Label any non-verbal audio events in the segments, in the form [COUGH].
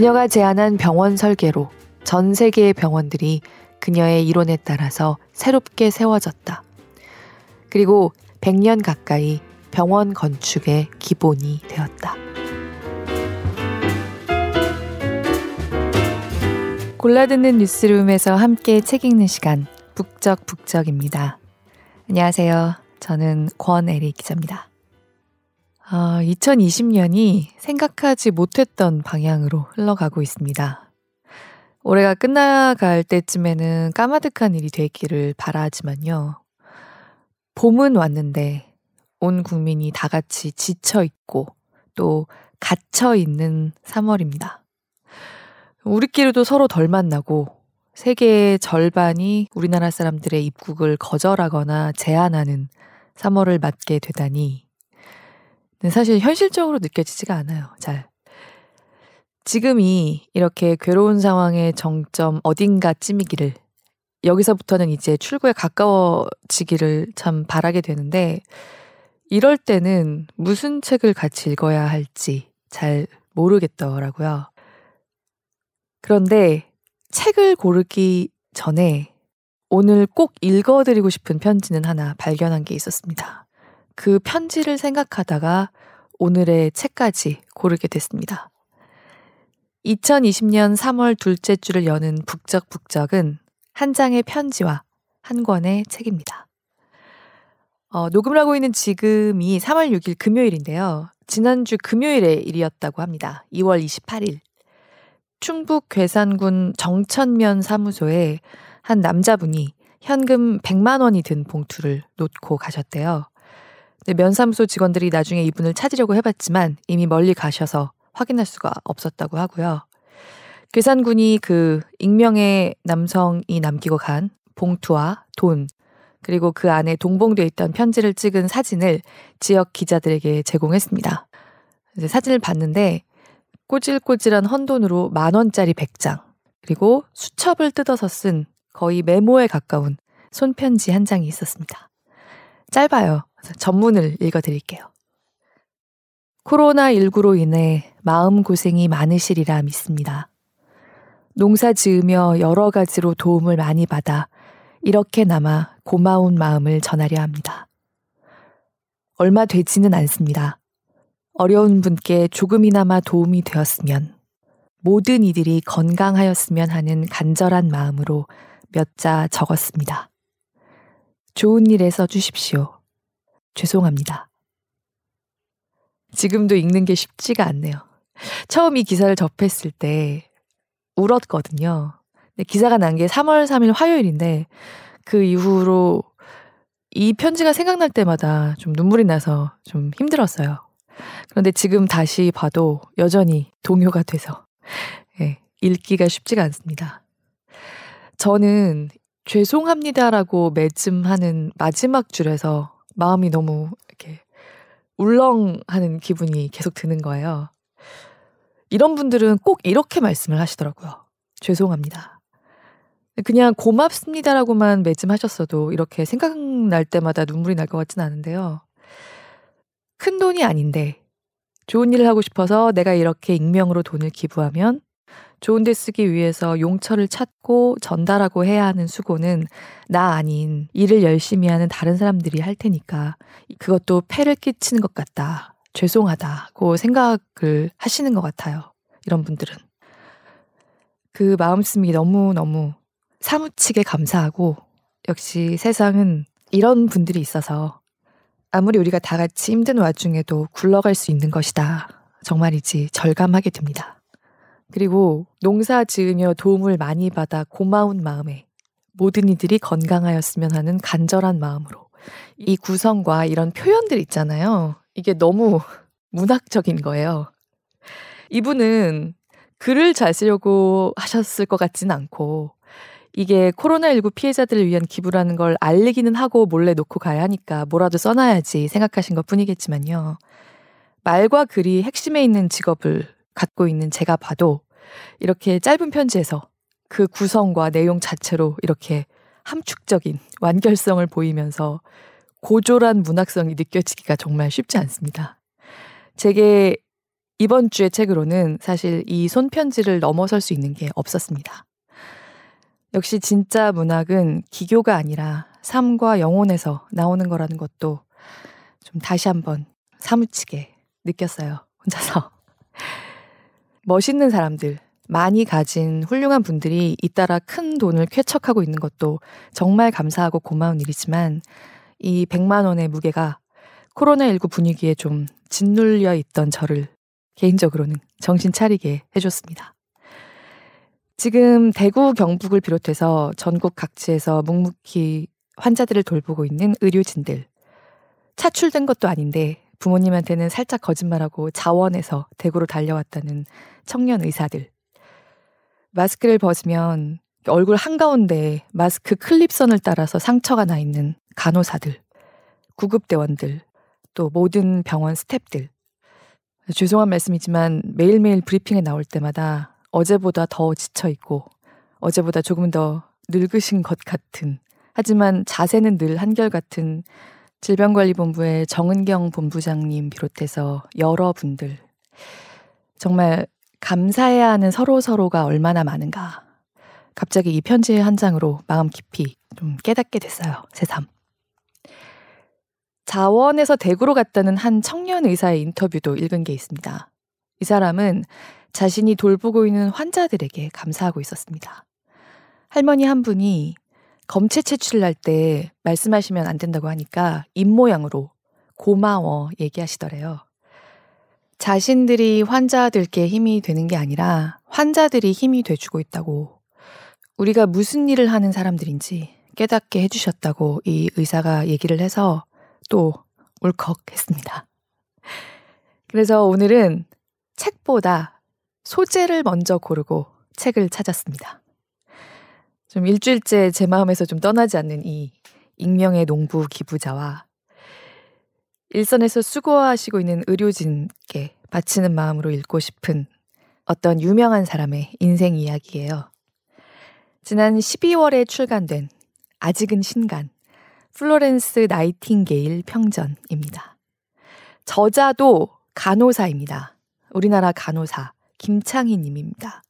그녀가 제안한 병원 설계로 전 세계의 병원들이 그녀의 이론에 따라서 새롭게 세워졌다. 그리고 100년 가까이 병원 건축의 기본이 되었다. 골라듣는 뉴스룸에서 함께 책 읽는 시간, 북적북적입니다. 안녕하세요. 저는 권애리 기자입니다. 아, 2020년이 생각하지 못했던 방향으로 흘러가고 있습니다. 올해가 끝나갈 때쯤에는 까마득한 일이 되기를 바라지만요. 봄은 왔는데 온 국민이 다 같이 지쳐 있고 또 갇혀 있는 3월입니다. 우리끼리도 서로 덜 만나고 세계의 절반이 우리나라 사람들의 입국을 거절하거나 제한하는 3월을 맞게 되다니 사실 현실적으로 느껴지지가 않아요. 잘. 지금이 이렇게 괴로운 상황의 정점 어딘가 쯤이기를 여기서부터는 이제 출구에 가까워지기를 참 바라게 되는데 이럴 때는 무슨 책을 같이 읽어야 할지 잘 모르겠더라고요. 그런데 책을 고르기 전에 오늘 꼭 읽어드리고 싶은 편지는 하나 발견한 게 있었습니다. 그 편지를 생각하다가 오늘의 책까지 고르게 됐습니다. 2020년 3월 둘째 주를 여는 북적북적은 한 장의 편지와 한 권의 책입니다. 어, 녹음을 하고 있는 지금이 3월 6일 금요일인데요. 지난주 금요일의 일이었다고 합니다. 2월 28일. 충북 괴산군 정천면 사무소에 한 남자분이 현금 100만 원이 든 봉투를 놓고 가셨대요. 면사무소 직원들이 나중에 이분을 찾으려고 해봤지만 이미 멀리 가셔서 확인할 수가 없었다고 하고요. 괴산군이 그 익명의 남성이 남기고 간 봉투와 돈, 그리고 그 안에 동봉되어 있던 편지를 찍은 사진을 지역 기자들에게 제공했습니다. 이제 사진을 봤는데 꼬질꼬질한 헌돈으로 만 원짜리 100장, 그리고 수첩을 뜯어서 쓴 거의 메모에 가까운 손편지 한 장이 있었습니다. 짧아요. 전문을 읽어드릴게요. 코로나19로 인해 마음고생이 많으시리라 믿습니다. 농사 지으며 여러 가지로 도움을 많이 받아 이렇게나마 고마운 마음을 전하려 합니다. 얼마 되지는 않습니다. 어려운 분께 조금이나마 도움이 되었으면 모든 이들이 건강하였으면 하는 간절한 마음으로 몇 자 적었습니다. 좋은 일에 써주십시오. 죄송합니다. 지금도 읽는 게 쉽지가 않네요. 처음 이 기사를 접했을 때 울었거든요. 기사가 난 게 3월 3일 화요일인데 그 이후로 이 편지가 생각날 때마다 좀 눈물이 나서 좀 힘들었어요. 그런데 지금 다시 봐도 여전히 동요가 돼서 예, 읽기가 쉽지가 않습니다. 저는 죄송합니다라고 매쯤 하는 마지막 줄에서 마음이 너무 이렇게 울렁하는 기분이 계속 드는 거예요. 이런 분들은 꼭 이렇게 말씀을 하시더라고요. 죄송합니다. 그냥 고맙습니다라고만 매쯤 하셨어도 이렇게 생각날 때마다 눈물이 날 것 같진 않은데요. 큰 돈이 아닌데 좋은 일을 하고 싶어서 내가 이렇게 익명으로 돈을 기부하면 좋은 데 쓰기 위해서 용처를 찾고 전달하고 해야 하는 수고는 나 아닌 일을 열심히 하는 다른 사람들이 할 테니까 그것도 폐를 끼치는 것 같다. 죄송하다고 생각을 하시는 것 같아요. 이런 분들은. 그 마음씀이 너무너무 사무치게 감사하고 역시 세상은 이런 분들이 있어서 아무리 우리가 다 같이 힘든 와중에도 굴러갈 수 있는 것이다. 정말이지 절감하게 됩니다. 그리고 농사 지으며 도움을 많이 받아 고마운 마음에 모든 이들이 건강하였으면 하는 간절한 마음으로 이 구성과 이런 표현들 있잖아요. 이게 너무 [LAUGHS] 문학적인 거예요. 이분은 글을 잘 쓰려고 하셨을 것 같진 않고 이게 코로나19 피해자들을 위한 기부라는 걸 알리기는 하고 몰래 놓고 가야 하니까 뭐라도 써놔야지 생각하신 것 뿐이겠지만요. 말과 글이 핵심에 있는 직업을 갖고 있는 제가 봐도 이렇게 짧은 편지에서 그 구성과 내용 자체로 이렇게 함축적인 완결성을 보이면서 고졸한 문학성이 느껴지기가 정말 쉽지 않습니다. 제게 이번 주의 책으로는 사실 이 손편지를 넘어설 수 있는 게 없었습니다. 역시 진짜 문학은 기교가 아니라 삶과 영혼에서 나오는 거라는 것도 좀 다시 한번 사무치게 느꼈어요. 혼자서. 멋있는 사람들, 많이 가진 훌륭한 분들이 잇따라 큰 돈을 쾌척하고 있는 것도 정말 감사하고 고마운 일이지만 이 100만 원의 무게가 코로나19 분위기에 좀 짓눌려 있던 저를 개인적으로는 정신 차리게 해줬습니다. 지금 대구, 경북을 비롯해서 전국 각지에서 묵묵히 환자들을 돌보고 있는 의료진들. 차출된 것도 아닌데 부모님한테는 살짝 거짓말하고 자원해서 대구로 달려왔다는 청년 의사들. 마스크를 벗으면 얼굴 한가운데 마스크 클립선을 따라서 상처가 나 있는 간호사들, 구급대원들, 또 모든 병원 스탭들. 죄송한 말씀이지만 매일매일 브리핑에 나올 때마다 어제보다 더 지쳐있고 어제보다 조금 더 늙으신 것 같은 하지만 자세는 늘 한결같은 질병관리본부의 정은경 본부장님 비롯해서 여러분들 정말 감사해야 하는 서로 서로가 얼마나 많은가. 갑자기 이 편지의 한 장으로 마음 깊이 좀 깨닫게 됐어요 새삼. 자원에서 대구로 갔다는 한 청년 의사의 인터뷰도 읽은 게 있습니다. 이 사람은 자신이 돌보고 있는 환자들에게 감사하고 있었습니다. 할머니 한 분이 검체 채취를 할 때 말씀하시면 안 된다고 하니까 입모양으로 고마워 얘기하시더래요. 자신들이 환자들께 힘이 되는 게 아니라 환자들이 힘이 돼주고 있다고 우리가 무슨 일을 하는 사람들인지 깨닫게 해주셨다고 이 의사가 얘기를 해서 또 울컥했습니다. 그래서 오늘은 책보다 소재를 먼저 고르고 책을 찾았습니다. 좀 일주일째 제 마음에서 좀 떠나지 않는 이 익명의 농부 기부자와 일선에서 수고하시고 있는 의료진께 바치는 마음으로 읽고 싶은 어떤 유명한 사람의 인생 이야기예요. 지난 12월에 출간된 아직은 신간 플로렌스 나이팅게일 평전입니다. 저자도 간호사입니다. 우리나라 간호사. 김창희 님입니다.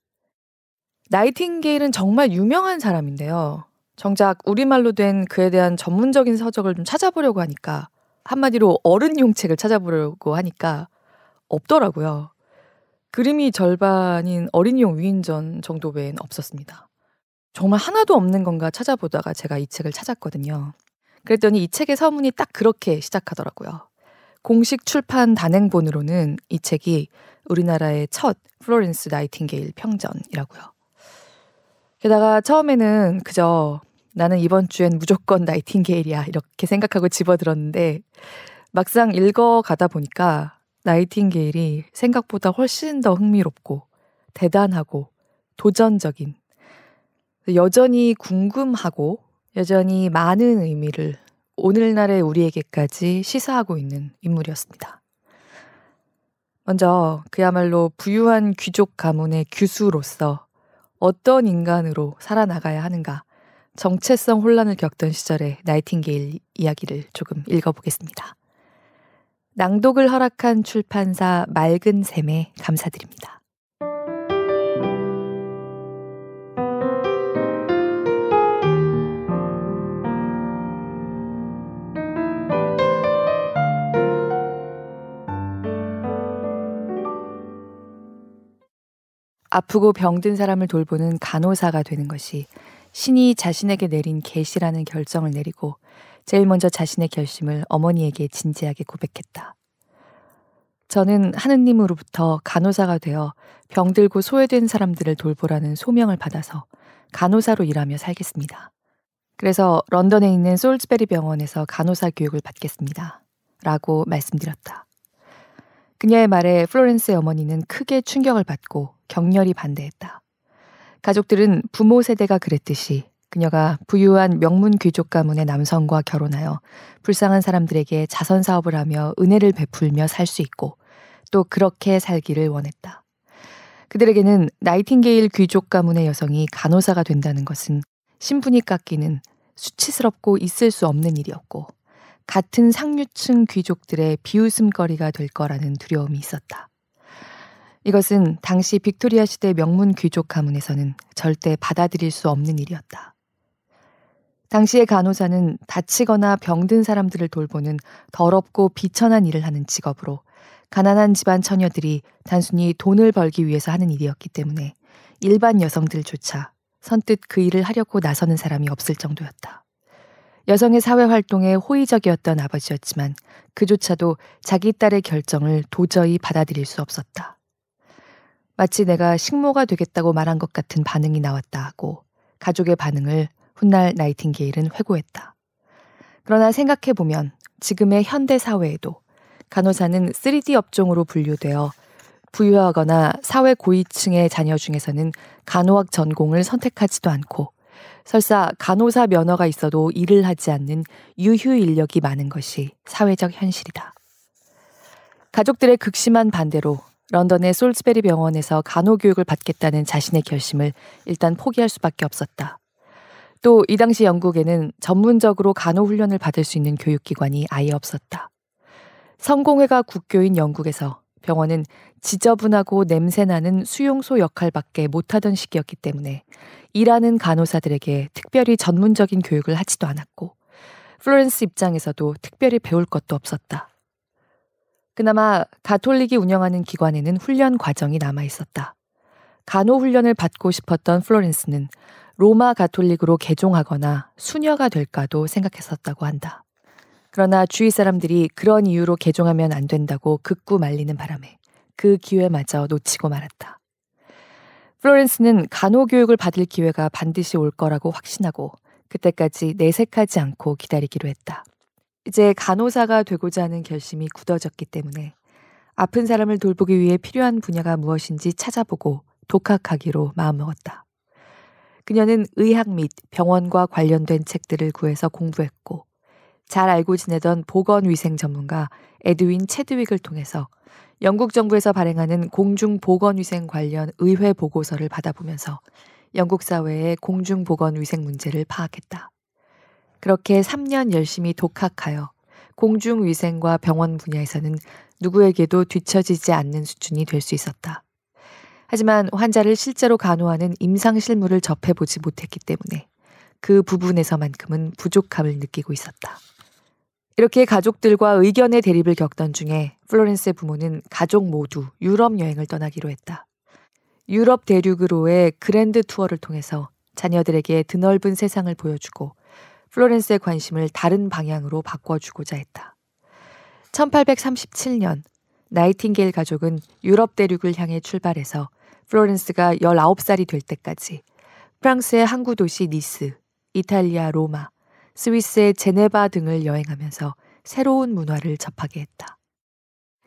나이팅게일은 정말 유명한 사람인데요. 정작 우리말로 된 그에 대한 전문적인 서적을 좀 찾아보려고 하니까 한마디로 어른용 책을 찾아보려고 하니까 없더라고요. 그림이 절반인 어린이용 위인전 정도 외엔 없었습니다. 정말 하나도 없는 건가 찾아보다가 제가 이 책을 찾았거든요. 그랬더니 이 책의 서문이 딱 그렇게 시작하더라고요. 공식 출판 단행본으로는 이 책이 우리나라의 첫 플로렌스 나이팅게일 평전이라고요. 게다가 처음에는 그저 나는 이번 주엔 무조건 나이팅게일이야 이렇게 생각하고 집어들었는데 막상 읽어가다 보니까 나이팅게일이 생각보다 훨씬 더 흥미롭고 대단하고 도전적인 여전히 궁금하고 여전히 많은 의미를 오늘날의 우리에게까지 시사하고 있는 인물이었습니다. 먼저 그야말로 부유한 귀족 가문의 규수로서 어떤 인간으로 살아나가야 하는가 정체성 혼란을 겪던 시절의 나이팅게일 이야기를 조금 읽어보겠습니다. 낭독을 허락한 출판사 맑은 샘에 감사드립니다. 아프고 병든 사람을 돌보는 간호사가 되는 것이 신이 자신에게 내린 계시라는 결정을 내리고 제일 먼저 자신의 결심을 어머니에게 진지하게 고백했다. 저는 하느님으로부터 간호사가 되어 병들고 소외된 사람들을 돌보라는 소명을 받아서 간호사로 일하며 살겠습니다. 그래서 런던에 있는 솔즈베리 병원에서 간호사 교육을 받겠습니다. 라고 말씀드렸다. 그녀의 말에 플로렌스의 어머니는 크게 충격을 받고 격렬히 반대했다. 가족들은 부모 세대가 그랬듯이 그녀가 부유한 명문 귀족 가문의 남성과 결혼하여 불쌍한 사람들에게 자선 사업을 하며 은혜를 베풀며 살 수 있고 또 그렇게 살기를 원했다. 그들에게는 나이팅게일 귀족 가문의 여성이 간호사가 된다는 것은 신분이 깎이는 수치스럽고 있을 수 없는 일이었고 같은 상류층 귀족들의 비웃음거리가 될 거라는 두려움이 있었다. 이것은 당시 빅토리아 시대 명문 귀족 가문에서는 절대 받아들일 수 없는 일이었다. 당시의 간호사는 다치거나 병든 사람들을 돌보는 더럽고 비천한 일을 하는 직업으로 가난한 집안 처녀들이 단순히 돈을 벌기 위해서 하는 일이었기 때문에 일반 여성들조차 선뜻 그 일을 하려고 나서는 사람이 없을 정도였다. 여성의 사회 활동에 호의적이었던 아버지였지만 그조차도 자기 딸의 결정을 도저히 받아들일 수 없었다. 마치 내가 식모가 되겠다고 말한 것 같은 반응이 나왔다 하고 가족의 반응을 훗날 나이팅게일은 회고했다. 그러나 생각해보면 지금의 현대 사회에도 간호사는 3D 업종으로 분류되어 부유하거나 사회 고위층의 자녀 중에서는 간호학 전공을 선택하지도 않고 설사 간호사 면허가 있어도 일을 하지 않는 유휴 인력이 많은 것이 사회적 현실이다. 가족들의 극심한 반대로 런던의 솔스베리 병원에서 간호교육을 받겠다는 자신의 결심을 일단 포기할 수밖에 없었다. 또 이 당시 영국에는 전문적으로 간호훈련을 받을 수 있는 교육기관이 아예 없었다. 성공회가 국교인 영국에서 병원은 지저분하고 냄새나는 수용소 역할밖에 못하던 시기였기 때문에 일하는 간호사들에게 특별히 전문적인 교육을 하지도 않았고 플로렌스 입장에서도 특별히 배울 것도 없었다. 그나마 가톨릭이 운영하는 기관에는 훈련 과정이 남아 있었다. 간호 훈련을 받고 싶었던 플로렌스는 로마 가톨릭으로 개종하거나 수녀가 될까도 생각했었다고 한다. 그러나 주위 사람들이 그런 이유로 개종하면 안 된다고 극구 말리는 바람에 그 기회마저 놓치고 말았다. 플로렌스는 간호 교육을 받을 기회가 반드시 올 거라고 확신하고 그때까지 내색하지 않고 기다리기로 했다. 이제 간호사가 되고자 하는 결심이 굳어졌기 때문에 아픈 사람을 돌보기 위해 필요한 분야가 무엇인지 찾아보고 독학하기로 마음먹었다. 그녀는 의학 및 병원과 관련된 책들을 구해서 공부했고 잘 알고 지내던 보건위생 전문가 에드윈 체드윅을 통해서 영국 정부에서 발행하는 공중보건위생 관련 의회 보고서를 받아보면서 영국 사회의 공중보건위생 문제를 파악했다. 그렇게 3년 열심히 독학하여 공중위생과 병원 분야에서는 누구에게도 뒤처지지 않는 수준이 될 수 있었다. 하지만 환자를 실제로 간호하는 임상 실무를 접해보지 못했기 때문에 그 부분에서만큼은 부족함을 느끼고 있었다. 이렇게 가족들과 의견의 대립을 겪던 중에 플로렌스의 부모는 가족 모두 유럽 여행을 떠나기로 했다. 유럽 대륙으로의 grand tour를 통해서 자녀들에게 드넓은 세상을 보여주고 플로렌스의 관심을 다른 방향으로 바꿔주고자 했다. 1837년 나이팅게일 가족은 유럽 대륙을 향해 출발해서 플로렌스가 19살이 될 때까지 프랑스의 항구 도시 니스, 이탈리아 로마, 스위스의 제네바 등을 여행하면서 새로운 문화를 접하게 했다.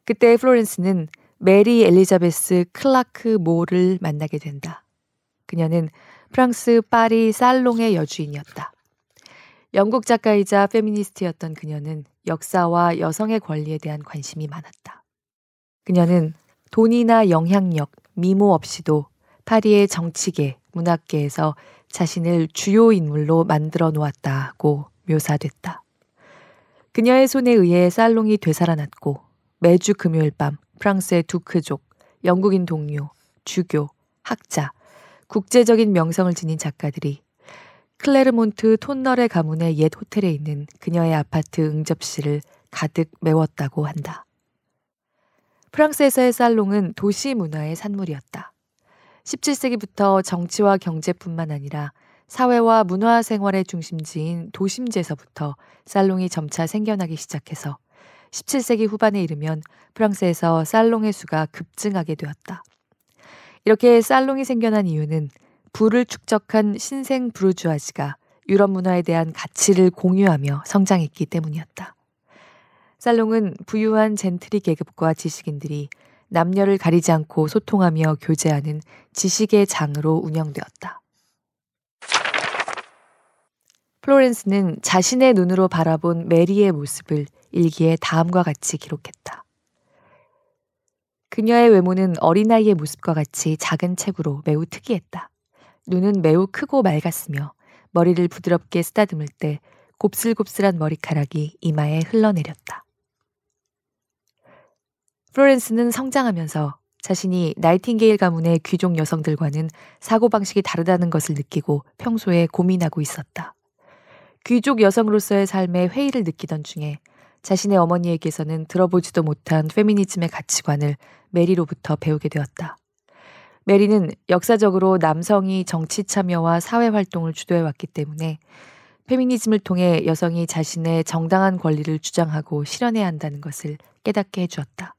그때 플로렌스는 메리 엘리자베스 클라크 몰을 만나게 된다. 그녀는 프랑스 파리 살롱의 여주인이었다. 영국 작가이자 페미니스트였던 그녀는 역사와 여성의 권리에 대한 관심이 많았다. 그녀는 돈이나 영향력, 미모 없이도 파리의 정치계, 문학계에서 자신을 주요 인물로 만들어 놓았다고 묘사됐다. 그녀의 손에 의해 살롱이 되살아났고 매주 금요일 밤 프랑스의 두크족, 영국인 동료, 주교, 학자, 국제적인 명성을 지닌 작가들이 클레르몬트 톤널의 가문의 옛 호텔에 있는 그녀의 아파트 응접실을 가득 메웠다고 한다. 프랑스에서의 살롱은 도시 문화의 산물이었다. 17세기부터 정치와 경제뿐만 아니라 사회와 문화 생활의 중심지인 도심지에서부터 살롱이 점차 생겨나기 시작해서 17세기 후반에 이르면 프랑스에서 살롱의 수가 급증하게 되었다. 이렇게 살롱이 생겨난 이유는 부를 축적한 신생 부르주아지가 유럽 문화에 대한 가치를 공유하며 성장했기 때문이었다. 살롱은 부유한 젠트리 계급과 지식인들이 남녀를 가리지 않고 소통하며 교제하는 지식의 장으로 운영되었다. 플로렌스는 자신의 눈으로 바라본 메리의 모습을 일기에 다음과 같이 기록했다. 그녀의 외모는 어린아이의 모습과 같이 작은 체구로 매우 특이했다. 눈은 매우 크고 맑았으며 머리를 부드럽게 쓰다듬을 때 곱슬곱슬한 머리카락이 이마에 흘러내렸다. 플로렌스는 성장하면서 자신이 나이팅게일 가문의 귀족 여성들과는 사고방식이 다르다는 것을 느끼고 평소에 고민하고 있었다. 귀족 여성으로서의 삶에 회의를 느끼던 중에 자신의 어머니에게서는 들어보지도 못한 페미니즘의 가치관을 메리로부터 배우게 되었다. 메리는 역사적으로 남성이 정치 참여와 사회 활동을 주도해왔기 때문에 페미니즘을 통해 여성이 자신의 정당한 권리를 주장하고 실현해야 한다는 것을 깨닫게 해주었다.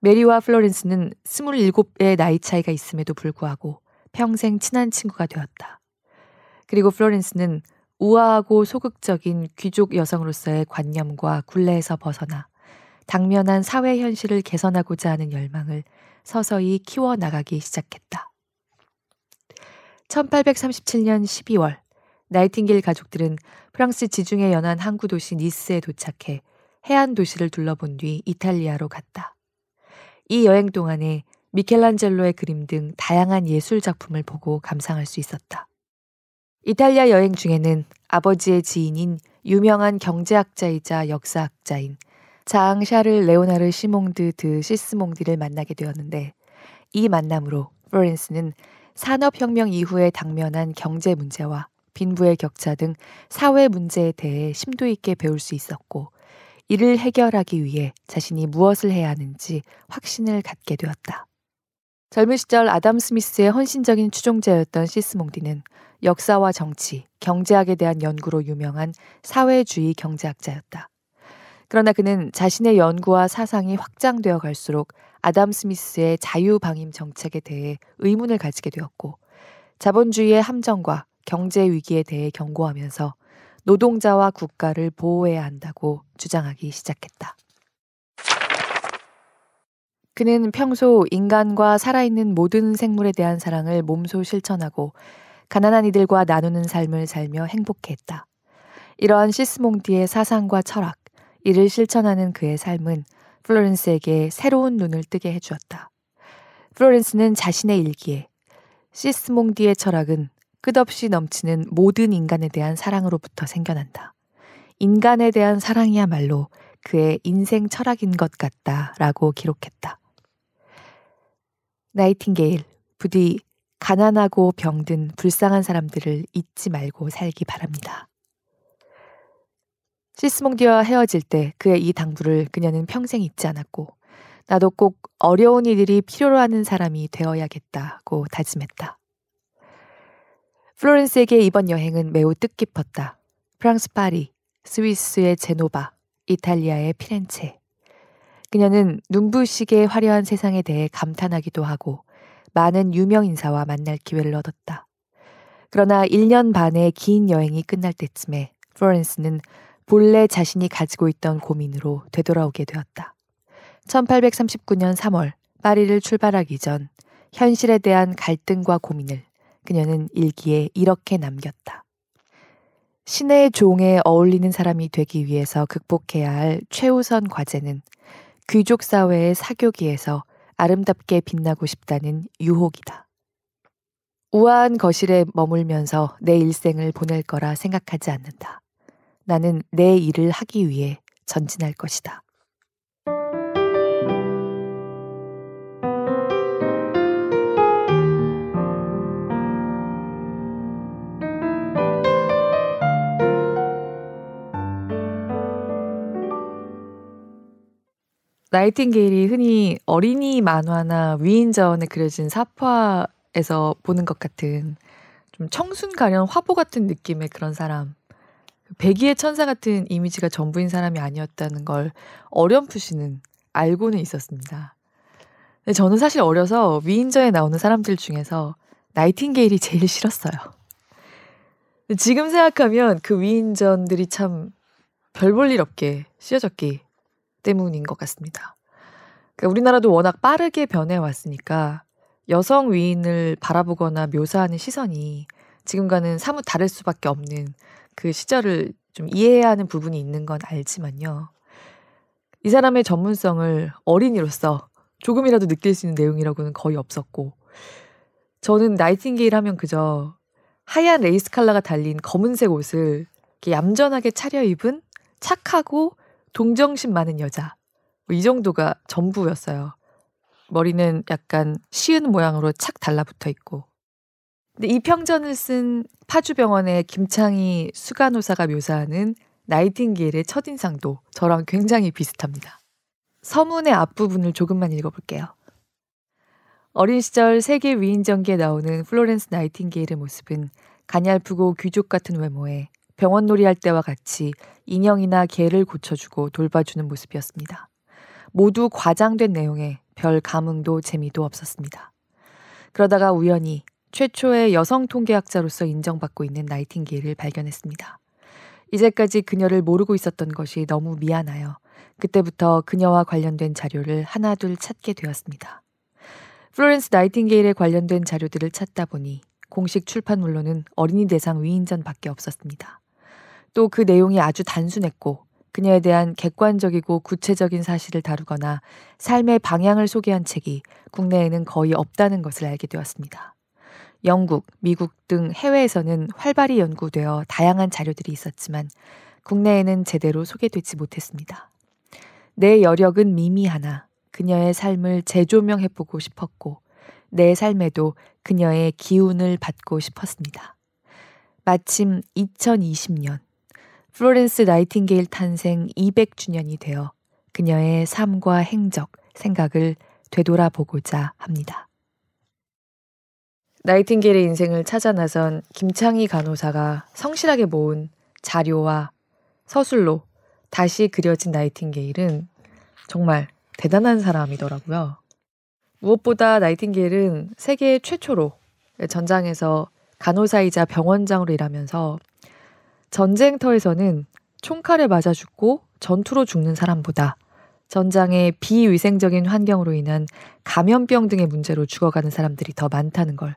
메리와 플로렌스는 27의 나이 차이가 있음에도 불구하고 평생 친한 친구가 되었다. 그리고 플로렌스는 우아하고 소극적인 귀족 여성으로서의 관념과 굴레에서 벗어나 당면한 사회 현실을 개선하고자 하는 열망을 서서히 키워나가기 시작했다. 1837년 12월, 나이팅게일 가족들은 프랑스 지중해 연안 항구 도시 니스에 도착해 해안 도시를 둘러본 뒤 이탈리아로 갔다. 이 여행 동안에 미켈란젤로의 그림 등 다양한 예술 작품을 보고 감상할 수 있었다. 이탈리아 여행 중에는 아버지의 지인인 유명한 경제학자이자 역사학자인 장 샤를 레오나르 시몽드 드 시스몽디를 만나게 되었는데 이 만남으로 플로렌스는 산업혁명 이후에 당면한 경제 문제와 빈부의 격차 등 사회 문제에 대해 심도 있게 배울 수 있었고 이를 해결하기 위해 자신이 무엇을 해야 하는지 확신을 갖게 되었다. 젊은 시절 아담 스미스의 헌신적인 추종자였던 시스몽디는 역사와 정치, 경제학에 대한 연구로 유명한 사회주의 경제학자였다. 그러나 그는 자신의 연구와 사상이 확장되어 갈수록 아담 스미스의 자유방임 정책에 대해 의문을 가지게 되었고 자본주의의 함정과 경제 위기에 대해 경고하면서 노동자와 국가를 보호해야 한다고 주장하기 시작했다. 그는 평소 인간과 살아있는 모든 생물에 대한 사랑을 몸소 실천하고 가난한 이들과 나누는 삶을 살며 행복해했다. 이러한 시스몽디의 사상과 철학, 이를 실천하는 그의 삶은 플로렌스에게 새로운 눈을 뜨게 해주었다. 플로렌스는 자신의 일기에 시스몽디의 철학은 끝없이 넘치는 모든 인간에 대한 사랑으로부터 생겨난다. 인간에 대한 사랑이야말로 그의 인생 철학인 것 같다 라고 기록했다. 나이팅게일, 부디 가난하고 병든 불쌍한 사람들을 잊지 말고 살기 바랍니다. 시스몽디와 헤어질 때 그의 이 당부를 그녀는 평생 잊지 않았고, 나도 꼭 어려운 이들이 필요로 하는 사람이 되어야겠다고 다짐했다. 플로렌스에게 이번 여행은 매우 뜻깊었다. 프랑스 파리, 스위스의 제노바, 이탈리아의 피렌체. 그녀는 눈부시게 화려한 세상에 대해 감탄하기도 하고 많은 유명 인사와 만날 기회를 얻었다. 그러나 1년 반의 긴 여행이 끝날 때쯤에 플로렌스는 본래 자신이 가지고 있던 고민으로 되돌아오게 되었다. 1839년 3월 파리를 출발하기 전 현실에 대한 갈등과 고민을 그녀는 일기에 이렇게 남겼다. 신의 종에 어울리는 사람이 되기 위해서 극복해야 할 최우선 과제는 귀족 사회의 사교기에서 아름답게 빛나고 싶다는 유혹이다. 우아한 거실에 머물면서 내 일생을 보낼 거라 생각하지 않는다. 나는 내 일을 하기 위해 전진할 것이다. 나이팅게일이 흔히 어린이 만화나 위인전에 그려진 사파에서 보는 것 같은 좀 청순 가련 화보 같은 느낌의 그런 사람. 백의의 천사 같은 이미지가 전부인 사람이 아니었다는 걸 어렴풋이는 알고는 있었습니다. 근데 저는 사실 어려서 위인전에 나오는 사람들 중에서 나이팅게일이 제일 싫었어요. 지금 생각하면 그 위인전들이 참 별 볼 일 없게 씌어졌기 때문인 것 같습니다. 그러니까 우리나라도 워낙 빠르게 변해왔으니까 여성 위인을 바라보거나 묘사하는 시선이 지금과는 사뭇 다를 수밖에 없는 그 시절을 좀 이해해야 하는 부분이 있는 건 알지만요. 이 사람의 전문성을 어린이로서 조금이라도 느낄 수 있는 내용이라고는 거의 없었고, 저는 나이팅게일 하면 그저 하얀 레이스 칼라가 달린 검은색 옷을 이렇게 얌전하게 차려입은 착하고 동정심 많은 여자. 뭐 이 정도가 전부였어요. 머리는 약간 시옷 모양으로 착 달라붙어 있고. 근데 이 평전을 쓴 파주병원의 김창희 수간호사가 묘사하는 나이팅게일의 첫인상도 저랑 굉장히 비슷합니다. 서문의 앞부분을 조금만 읽어볼게요. 어린 시절 세계 위인전기에 나오는 플로렌스 나이팅게일의 모습은 가냘프고 귀족 같은 외모에 병원놀이 할 때와 같이 인형이나 개를 고쳐주고 돌봐주는 모습이었습니다. 모두 과장된 내용에 별 감흥도 재미도 없었습니다. 그러다가 우연히 최초의 여성 통계학자로서 인정받고 있는 나이팅게일을 발견했습니다. 이제까지 그녀를 모르고 있었던 것이 너무 미안하여 그때부터 그녀와 관련된 자료를 하나둘 찾게 되었습니다. 플로렌스 나이팅게일에 관련된 자료들을 찾다 보니 공식 출판물로는 어린이 대상 위인전밖에 없었습니다. 또 그 내용이 아주 단순했고 그녀에 대한 객관적이고 구체적인 사실을 다루거나 삶의 방향을 소개한 책이 국내에는 거의 없다는 것을 알게 되었습니다. 영국, 미국 등 해외에서는 활발히 연구되어 다양한 자료들이 있었지만 국내에는 제대로 소개되지 못했습니다. 내 여력은 미미하나 그녀의 삶을 재조명해보고 싶었고 내 삶에도 그녀의 기운을 받고 싶었습니다. 마침 2020년 플로렌스 나이팅게일 탄생 200주년이 되어 그녀의 삶과 행적, 생각을 되돌아보고자 합니다. 나이팅게일의 인생을 찾아 나선 김창희 간호사가 성실하게 모은 자료와 서술로 다시 그려진 나이팅게일은 정말 대단한 사람이더라고요. 무엇보다 나이팅게일은 세계 최초로 전장에서 간호사이자 병원장으로 일하면서 전쟁터에서는 총칼에 맞아 죽고 전투로 죽는 사람보다 전장의 비위생적인 환경으로 인한 감염병 등의 문제로 죽어가는 사람들이 더 많다는 걸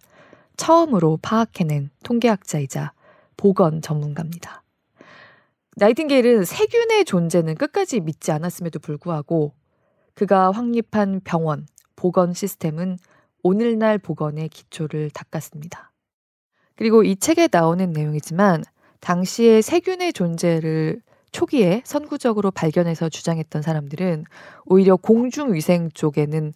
처음으로 파악해낸 통계학자이자 보건 전문가입니다. 나이팅게일은 세균의 존재는 끝까지 믿지 않았음에도 불구하고 그가 확립한 병원, 보건 시스템은 오늘날 보건의 기초를 닦았습니다. 그리고 이 책에 나오는 내용이지만 당시에 세균의 존재를 초기에 선구적으로 발견해서 주장했던 사람들은 오히려 공중위생 쪽에는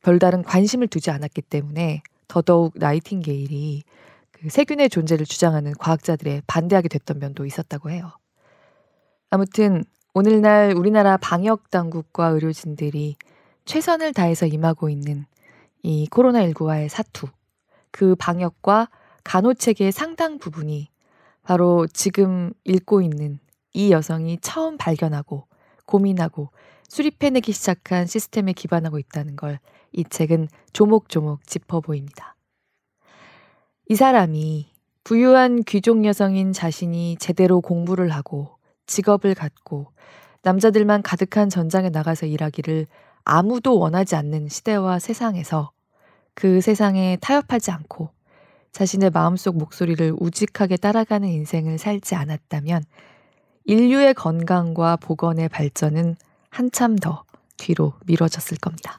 별다른 관심을 두지 않았기 때문에 더더욱 나이팅게일이 그 세균의 존재를 주장하는 과학자들의 반대하게 됐던 면도 있었다고 해요. 아무튼 오늘날 우리나라 방역 당국과 의료진들이 최선을 다해서 임하고 있는 이 코로나19와의 사투, 그 방역과 간호 체계의 상당 부분이 바로 지금 읽고 있는 이 여성이 처음 발견하고 고민하고 수립해내기 시작한 시스템에 기반하고 있다는 걸 이 책은 조목조목 짚어 보입니다. 이 사람이 부유한 귀족 여성인 자신이 제대로 공부를 하고 직업을 갖고 남자들만 가득한 전장에 나가서 일하기를 아무도 원하지 않는 시대와 세상에서 그 세상에 타협하지 않고 자신의 마음속 목소리를 우직하게 따라가는 인생을 살지 않았다면 인류의 건강과 복원의 발전은 한참 더 뒤로 미뤄졌을 겁니다.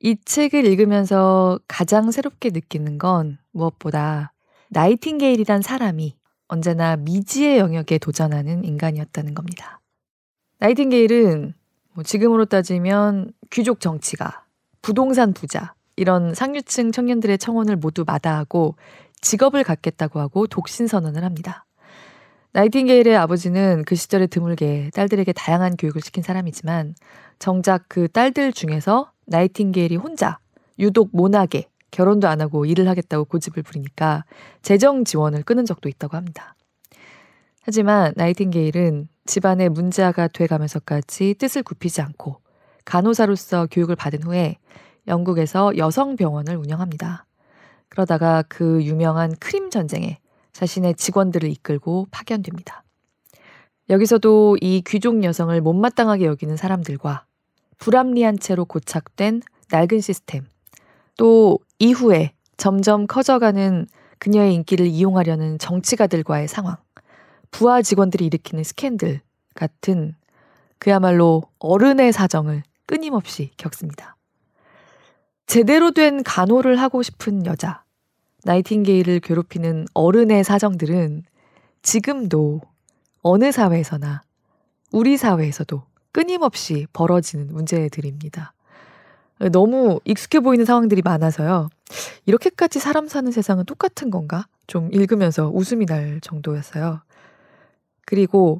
이 책을 읽으면서 가장 새롭게 느끼는 건 무엇보다 나이팅게일이란 사람이 언제나 미지의 영역에 도전하는 인간이었다는 겁니다. 나이팅게일은 뭐 지금으로 따지면 귀족 정치가, 부동산 부자, 이런 상류층 청년들의 청혼을 모두 마다하고 직업을 갖겠다고 하고 독신 선언을 합니다. 나이팅게일의 아버지는 그 시절에 드물게 딸들에게 다양한 교육을 시킨 사람이지만 정작 그 딸들 중에서 나이팅게일이 혼자 유독 모나게 결혼도 안 하고 일을 하겠다고 고집을 부리니까 재정 지원을 끊은 적도 있다고 합니다. 하지만 나이팅게일은 집안의 문제아가 돼가면서까지 뜻을 굽히지 않고 간호사로서 교육을 받은 후에 영국에서 여성 병원을 운영합니다. 그러다가 그 유명한 크림 전쟁에 자신의 직원들을 이끌고 파견됩니다. 여기서도 이 귀족 여성을 못마땅하게 여기는 사람들과 불합리한 채로 고착된 낡은 시스템, 또 이후에 점점 커져가는 그녀의 인기를 이용하려는 정치가들과의 상황, 부하 직원들이 일으키는 스캔들 같은 그야말로 어른의 사정을 끊임없이 겪습니다. 제대로 된 간호를 하고 싶은 여자, 나이팅게일을 괴롭히는 어른의 사정들은 지금도 어느 사회에서나 우리 사회에서도 끊임없이 벌어지는 문제들입니다. 너무 익숙해 보이는 상황들이 많아서요. 이렇게까지 사람 사는 세상은 똑같은 건가? 좀 읽으면서 웃음이 날 정도였어요. 그리고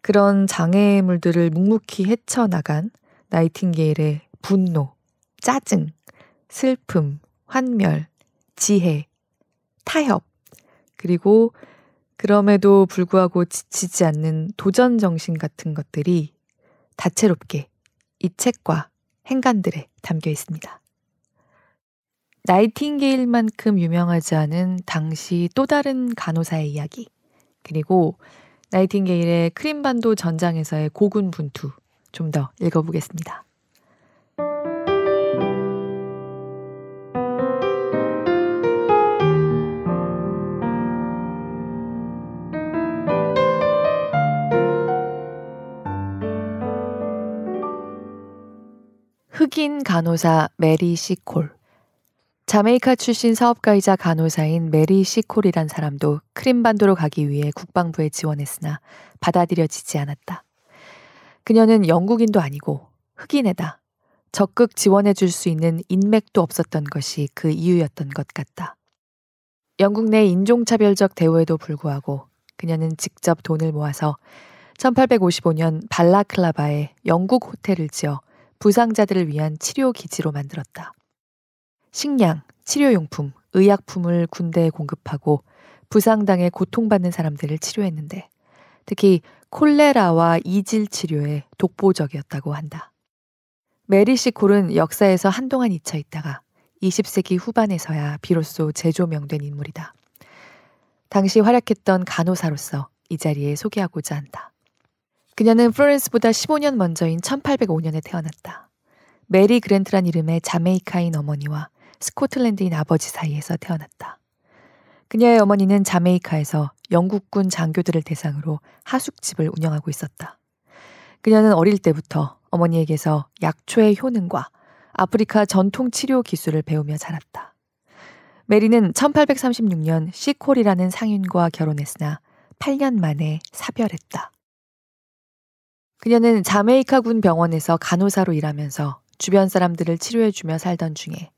그런 장애물들을 묵묵히 헤쳐나간 나이팅게일의 분노, 짜증, 슬픔, 환멸, 지혜, 타협, 그리고 그럼에도 불구하고 지치지 않는 도전 정신 같은 것들이 다채롭게 이 책과 행간들에 담겨 있습니다. 나이팅게일만큼 유명하지 않은 당시 또 다른 간호사의 이야기, 그리고 나이팅게일의 크림반도 전장에서의 고군분투 좀 더 읽어보겠습니다. 흑인 간호사 메리 시콜. 자메이카 출신 사업가이자 간호사인 메리 시콜이란 사람도 크림반도로 가기 위해 국방부에 지원했으나 받아들여지지 않았다. 그녀는 영국인도 아니고 흑인에다 적극 지원해 줄 수 있는 인맥도 없었던 것이 그 이유였던 것 같다. 영국 내 인종차별적 대우에도 불구하고 그녀는 직접 돈을 모아서 1855년 발라클라바에 영국 호텔을 지어 부상자들을 위한 치료 기지로 만들었다. 식량, 치료용품, 의약품을 군대에 공급하고 부상당해 고통받는 사람들을 치료했는데 특히 콜레라와 이질 치료에 독보적이었다고 한다. 메리 시 콜은 역사에서 한동안 잊혀 있다가 20세기 후반에서야 비로소 재조명된 인물이다. 당시 활약했던 간호사로서 이 자리에 소개하고자 한다. 그녀는 플로렌스보다 15년 먼저인 1805년에 태어났다. 메리 그랜트란 이름의 자메이카인 어머니와 스코틀랜드인 아버지 사이에서 태어났다. 그녀의 어머니는 자메이카에서 영국군 장교들을 대상으로 하숙집을 운영하고 있었다. 그녀는 어릴 때부터 어머니에게서 약초의 효능과 아프리카 전통 치료 기술을 배우며 자랐다. 메리는 1836년 시콜이라는 상인과 결혼했으나 8년 만에 사별했다. 그녀는 자메이카군 병원에서 간호사로 일하면서 주변 사람들을 치료해주며 살던 중에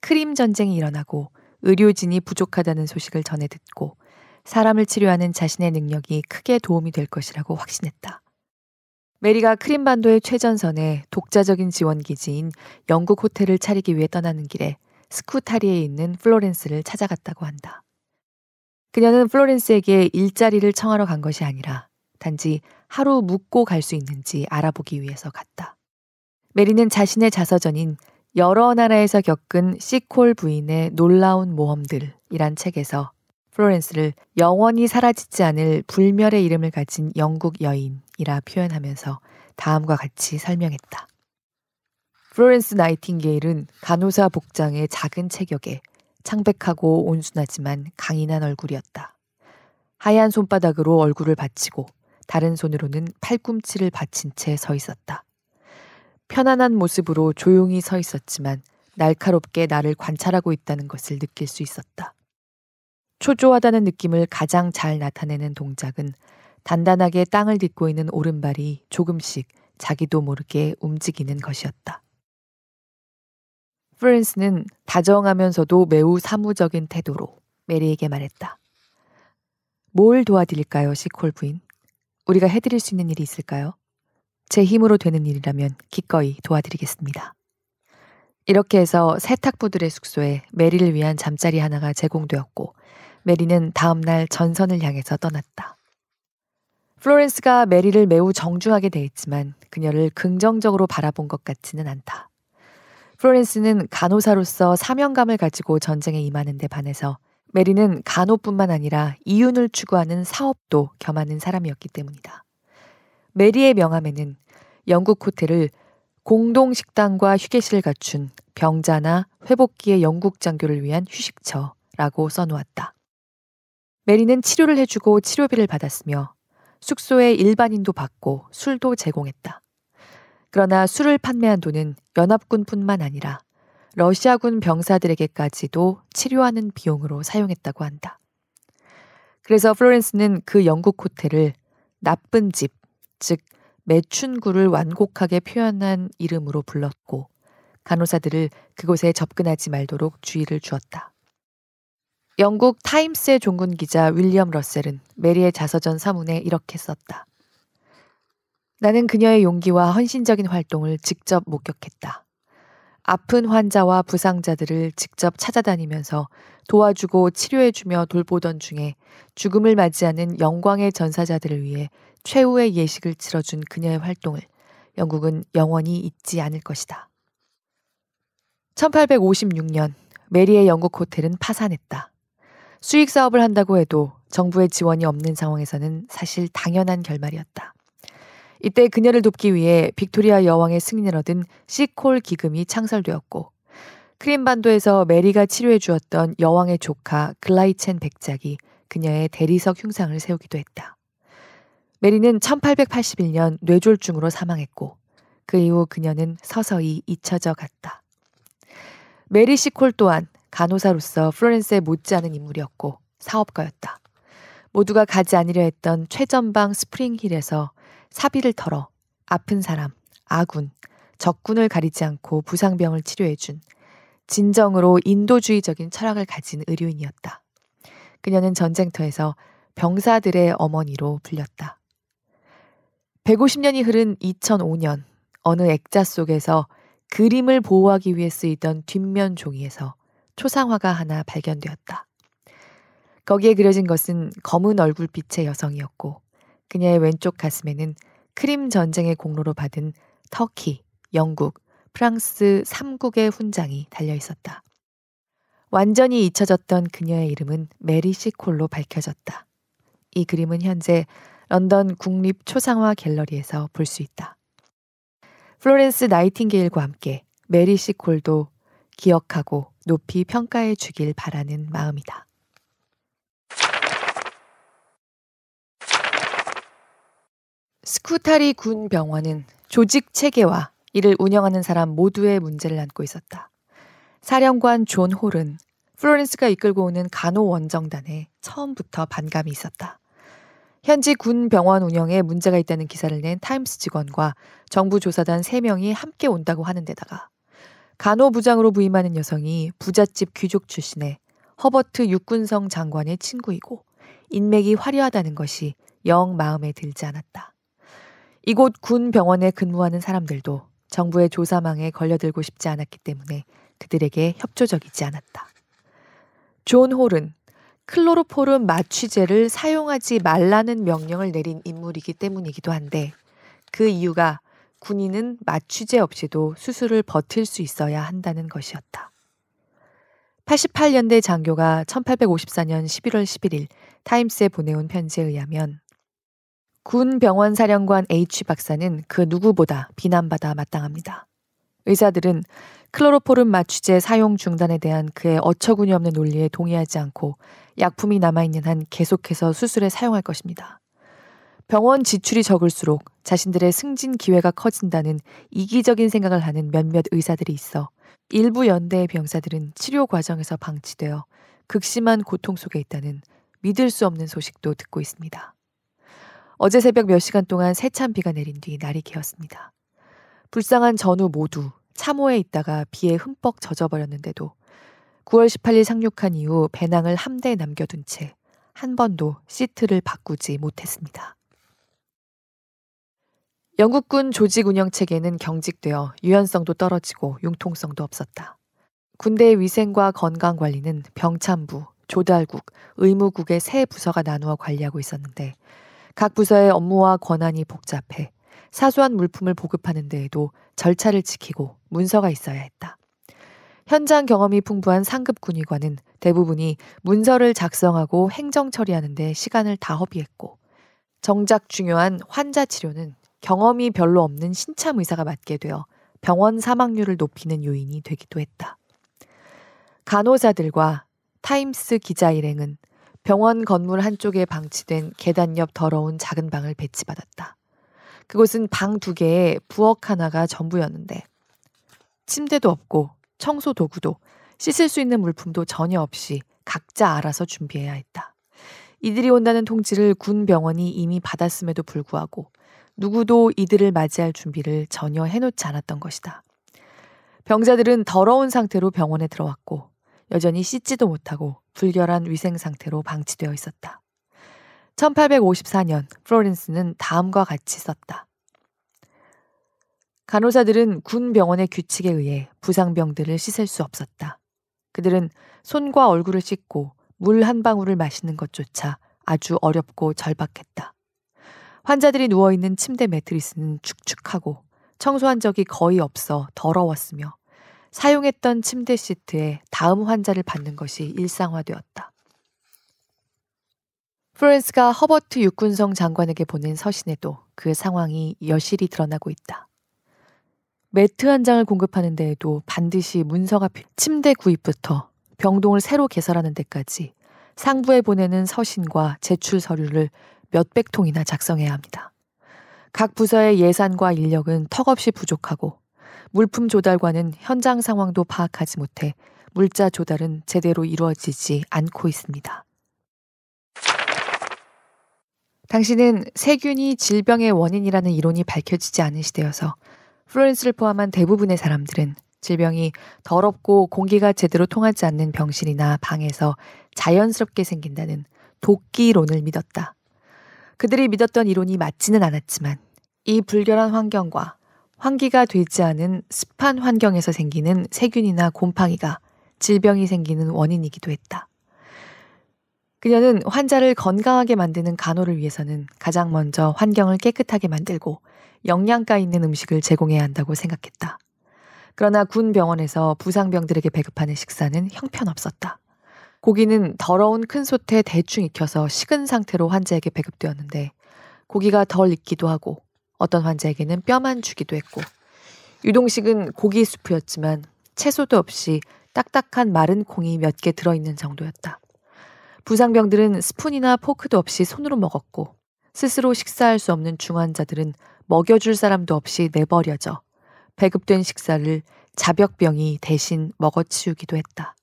크림 전쟁이 일어나고 의료진이 부족하다는 소식을 전해 듣고 사람을 치료하는 자신의 능력이 크게 도움이 될 것이라고 확신했다. 메리가 크림반도의 최전선에 독자적인 지원 기지인 영국 호텔을 차리기 위해 떠나는 길에 스쿠타리에 있는 플로렌스를 찾아갔다고 한다. 그녀는 플로렌스에게 일자리를 청하러 간 것이 아니라 단지 하루 묵고 갈 수 있는지 알아보기 위해서 갔다. 메리는 자신의 자서전인 여러 나라에서 겪은 시콜 부인의 놀라운 모험들이란 책에서 플로렌스를 영원히 사라지지 않을 불멸의 이름을 가진 영국 여인이라 표현하면서 다음과 같이 설명했다. 플로렌스 나이팅게일은 간호사 복장의 작은 체격에 창백하고 온순하지만 강인한 얼굴이었다. 하얀 손바닥으로 얼굴을 받치고 다른 손으로는 팔꿈치를 받친 채 서 있었다. 편안한 모습으로 조용히 서 있었지만 날카롭게 나를 관찰하고 있다는 것을 느낄 수 있었다. 초조하다는 느낌을 가장 잘 나타내는 동작은 단단하게 땅을 딛고 있는 오른발이 조금씩 자기도 모르게 움직이는 것이었다. 프랜스는 다정하면서도 매우 사무적인 태도로 메리에게 말했다. 뭘 도와드릴까요, 시콜 부인? 우리가 해드릴 수 있는 일이 있을까요? 제 힘으로 되는 일이라면 기꺼이 도와드리겠습니다. 이렇게 해서 세탁부들의 숙소에 메리를 위한 잠자리 하나가 제공되었고 메리는 다음날 전선을 향해서 떠났다. 플로렌스가 메리를 매우 정중하게 대했지만 그녀를 긍정적으로 바라본 것 같지는 않다. 플로렌스는 간호사로서 사명감을 가지고 전쟁에 임하는 데 반해서 메리는 간호뿐만 아니라 이윤을 추구하는 사업도 겸하는 사람이었기 때문이다. 메리의 명함에는 영국 호텔을 공동 식당과 휴게실을 갖춘 병자나 회복기의 영국 장교를 위한 휴식처라고 써놓았다. 메리는 치료를 해주고 치료비를 받았으며 숙소에 일반인도 받고 술도 제공했다. 그러나 술을 판매한 돈은 연합군뿐만 아니라 러시아군 병사들에게까지도 치료하는 비용으로 사용했다고 한다. 그래서 플로렌스는 그 영국 호텔을 나쁜 집, 즉 매춘구를 완곡하게 표현한 이름으로 불렀고 간호사들을 그곳에 접근하지 말도록 주의를 주었다. 영국 타임스의 종군 기자 윌리엄 러셀은 메리의 자서전 서문에 이렇게 썼다. 나는 그녀의 용기와 헌신적인 활동을 직접 목격했다. 아픈 환자와 부상자들을 직접 찾아다니면서 도와주고 치료해주며 돌보던 중에 죽음을 맞이하는 영광의 전사자들을 위해 최후의 예식을 치러준 그녀의 활동을 영국은 영원히 잊지 않을 것이다. 1856년 메리의 영국 호텔은 파산했다. 수익 사업을 한다고 해도 정부의 지원이 없는 상황에서는 사실 당연한 결말이었다. 이때 그녀를 돕기 위해 빅토리아 여왕의 승인을 얻은 시콜 기금이 창설되었고 크림반도에서 메리가 치료해 주었던 여왕의 조카 글라이첸 백작이 그녀의 대리석 흉상을 세우기도 했다. 메리는 1881년 뇌졸중으로 사망했고 그 이후 그녀는 서서히 잊혀져 갔다. 메리 시콜 또한 간호사로서 플로렌스에 못지않은 인물이었고 사업가였다. 모두가 가지 않으려 했던 최전방 스프링힐에서 사비를 털어 아픈 사람, 아군, 적군을 가리지 않고 부상병을 치료해준 진정으로 인도주의적인 철학을 가진 의료인이었다. 그녀는 전쟁터에서 병사들의 어머니로 불렸다. 150년이 흐른 2005년 어느 액자 속에서 그림을 보호하기 위해 쓰이던 뒷면 종이에서 초상화가 하나 발견되었다. 거기에 그려진 것은 검은 얼굴빛의 여성이었고 그녀의 왼쪽 가슴에는 크림 전쟁의 공로로 받은 터키, 영국, 프랑스 3국의 훈장이 달려 있었다. 완전히 잊혀졌던 그녀의 이름은 메리 시콜로 밝혀졌다. 이 그림은 현재 런던 국립 초상화 갤러리에서 볼 수 있다. 플로렌스 나이팅게일과 함께 메리 시콜도 기억하고 높이 평가해 주길 바라는 마음이다. 스쿠타리 군 병원은 조직 체계와 이를 운영하는 사람 모두의 문제를 안고 있었다. 사령관 존 홀은 플로렌스가 이끌고 오는 간호 원정단에 처음부터 반감이 있었다. 현지 군 병원 운영에 문제가 있다는 기사를 낸 타임스 직원과 정부 조사단 3명이 함께 온다고 하는데다가 간호부장으로 부임하는 여성이 부잣집 귀족 출신의 허버트 육군성 장관의 친구이고 인맥이 화려하다는 것이 영 마음에 들지 않았다. 이곳 군 병원에 근무하는 사람들도 정부의 조사망에 걸려들고 싶지 않았기 때문에 그들에게 협조적이지 않았다. 존 홀은 클로로포름 마취제를 사용하지 말라는 명령을 내린 인물이기 때문이기도 한데 그 이유가 군인은 마취제 없이도 수술을 버틸 수 있어야 한다는 것이었다. 88연대 장교가 1854년 11월 11일 타임스에 보내온 편지에 의하면 군 병원 사령관 H 박사는 그 누구보다 비난받아 마땅합니다. 의사들은 클로로포름 마취제 사용 중단에 대한 그의 어처구니 없는 논리에 동의하지 않고 약품이 남아있는 한 계속해서 수술에 사용할 것입니다. 병원 지출이 적을수록 자신들의 승진 기회가 커진다는 이기적인 생각을 하는 몇몇 의사들이 있어 일부 연대의 병사들은 치료 과정에서 방치되어 극심한 고통 속에 있다는 믿을 수 없는 소식도 듣고 있습니다. 어제 새벽 몇 시간 동안 세찬 비가 내린 뒤 날이 개었습니다. 불쌍한 전우 모두 참호에 있다가 비에 흠뻑 젖어버렸는데도 9월 18일 상륙한 이후 배낭을 함대에 남겨둔 채 한 번도 시트를 바꾸지 못했습니다. 영국군 조직 운영 체계는 경직되어 유연성도 떨어지고 융통성도 없었다. 군대의 위생과 건강 관리는 병참부, 조달국, 의무국의 세 부서가 나누어 관리하고 있었는데 각 부서의 업무와 권한이 복잡해 사소한 물품을 보급하는 데에도 절차를 지키고 문서가 있어야 했다. 현장 경험이 풍부한 상급 군의관은 대부분이 문서를 작성하고 행정 처리하는 데 시간을 다 허비했고 정작 중요한 환자 치료는 경험이 별로 없는 신참 의사가 맡게 되어 병원 사망률을 높이는 요인이 되기도 했다. 간호사들과 타임스 기자 일행은 병원 건물 한쪽에 방치된 계단 옆 더러운 작은 방을 배치받았다. 그곳은 방 두 개에 부엌 하나가 전부였는데 침대도 없고 청소 도구도 씻을 수 있는 물품도 전혀 없이 각자 알아서 준비해야 했다. 이들이 온다는 통지를 군 병원이 이미 받았음에도 불구하고 누구도 이들을 맞이할 준비를 전혀 해놓지 않았던 것이다. 병자들은 더러운 상태로 병원에 들어왔고 여전히 씻지도 못하고 불결한 위생 상태로 방치되어 있었다. 1854년 플로렌스는 다음과 같이 썼다. 간호사들은 군 병원의 규칙에 의해 부상병들을 씻을 수 없었다. 그들은 손과 얼굴을 씻고 물 한 방울을 마시는 것조차 아주 어렵고 절박했다. 환자들이 누워있는 침대 매트리스는 축축하고 청소한 적이 거의 없어 더러웠으며 사용했던 침대 시트에 다음 환자를 받는 것이 일상화되었다. 프랜스가 허버트 육군성 장관에게 보낸 서신에도 그 상황이 여실히 드러나고 있다. 매트 한 장을 공급하는 데에도 반드시 문서가 필, 침대 구입부터 병동을 새로 개설하는 데까지 상부에 보내는 서신과 제출 서류를 몇백 통이나 작성해야 합니다. 각 부서의 예산과 인력은 턱없이 부족하고 물품 조달과는 현장 상황도 파악하지 못해 물자 조달은 제대로 이루어지지 않고 있습니다. 당신은 세균이 질병의 원인이라는 이론이 밝혀지지 않은 시대여서 플로렌스를 포함한 대부분의 사람들은 질병이 더럽고 공기가 제대로 통하지 않는 병실이나 방에서 자연스럽게 생긴다는 도끼론을 믿었다. 그들이 믿었던 이론이 맞지는 않았지만 이 불결한 환경과 환기가 되지 않은 습한 환경에서 생기는 세균이나 곰팡이가 질병이 생기는 원인이기도 했다. 그녀는 환자를 건강하게 만드는 간호를 위해서는 가장 먼저 환경을 깨끗하게 만들고 영양가 있는 음식을 제공해야 한다고 생각했다. 그러나 군 병원에서 부상병들에게 배급하는 식사는 형편없었다. 고기는 더러운 큰 솥에 대충 익혀서 식은 상태로 환자에게 배급되었는데 고기가 덜 익기도 하고 어떤 환자에게는 뼈만 주기도 했고 유동식은 고기 수프였지만 채소도 없이 딱딱한 마른 콩이 몇 개 들어있는 정도였다. 부상병들은 스푼이나 포크도 없이 손으로 먹었고 스스로 식사할 수 없는 중환자들은 먹여줄 사람도 없이 내버려져 배급된 식사를 자벽병이 대신 먹어치우기도 했다.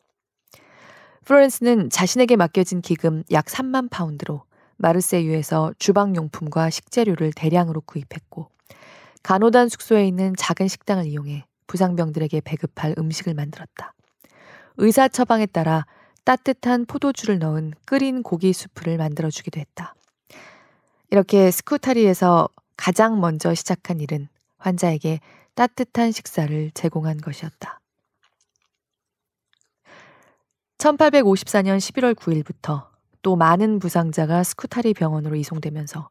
플로렌스는 자신에게 맡겨진 기금 약 3만 파운드로 마르세유에서 주방용품과 식재료를 대량으로 구입했고 간호단 숙소에 있는 작은 식당을 이용해 부상병들에게 배급할 음식을 만들었다. 의사 처방에 따라 따뜻한 포도주를 넣은 끓인 고기 수프를 만들어 주기도 했다. 이렇게 스쿠타리에서 가장 먼저 시작한 일은 환자에게 따뜻한 식사를 제공한 것이었다. 1854년 11월 9일부터 또 많은 부상자가 스쿠타리 병원으로 이송되면서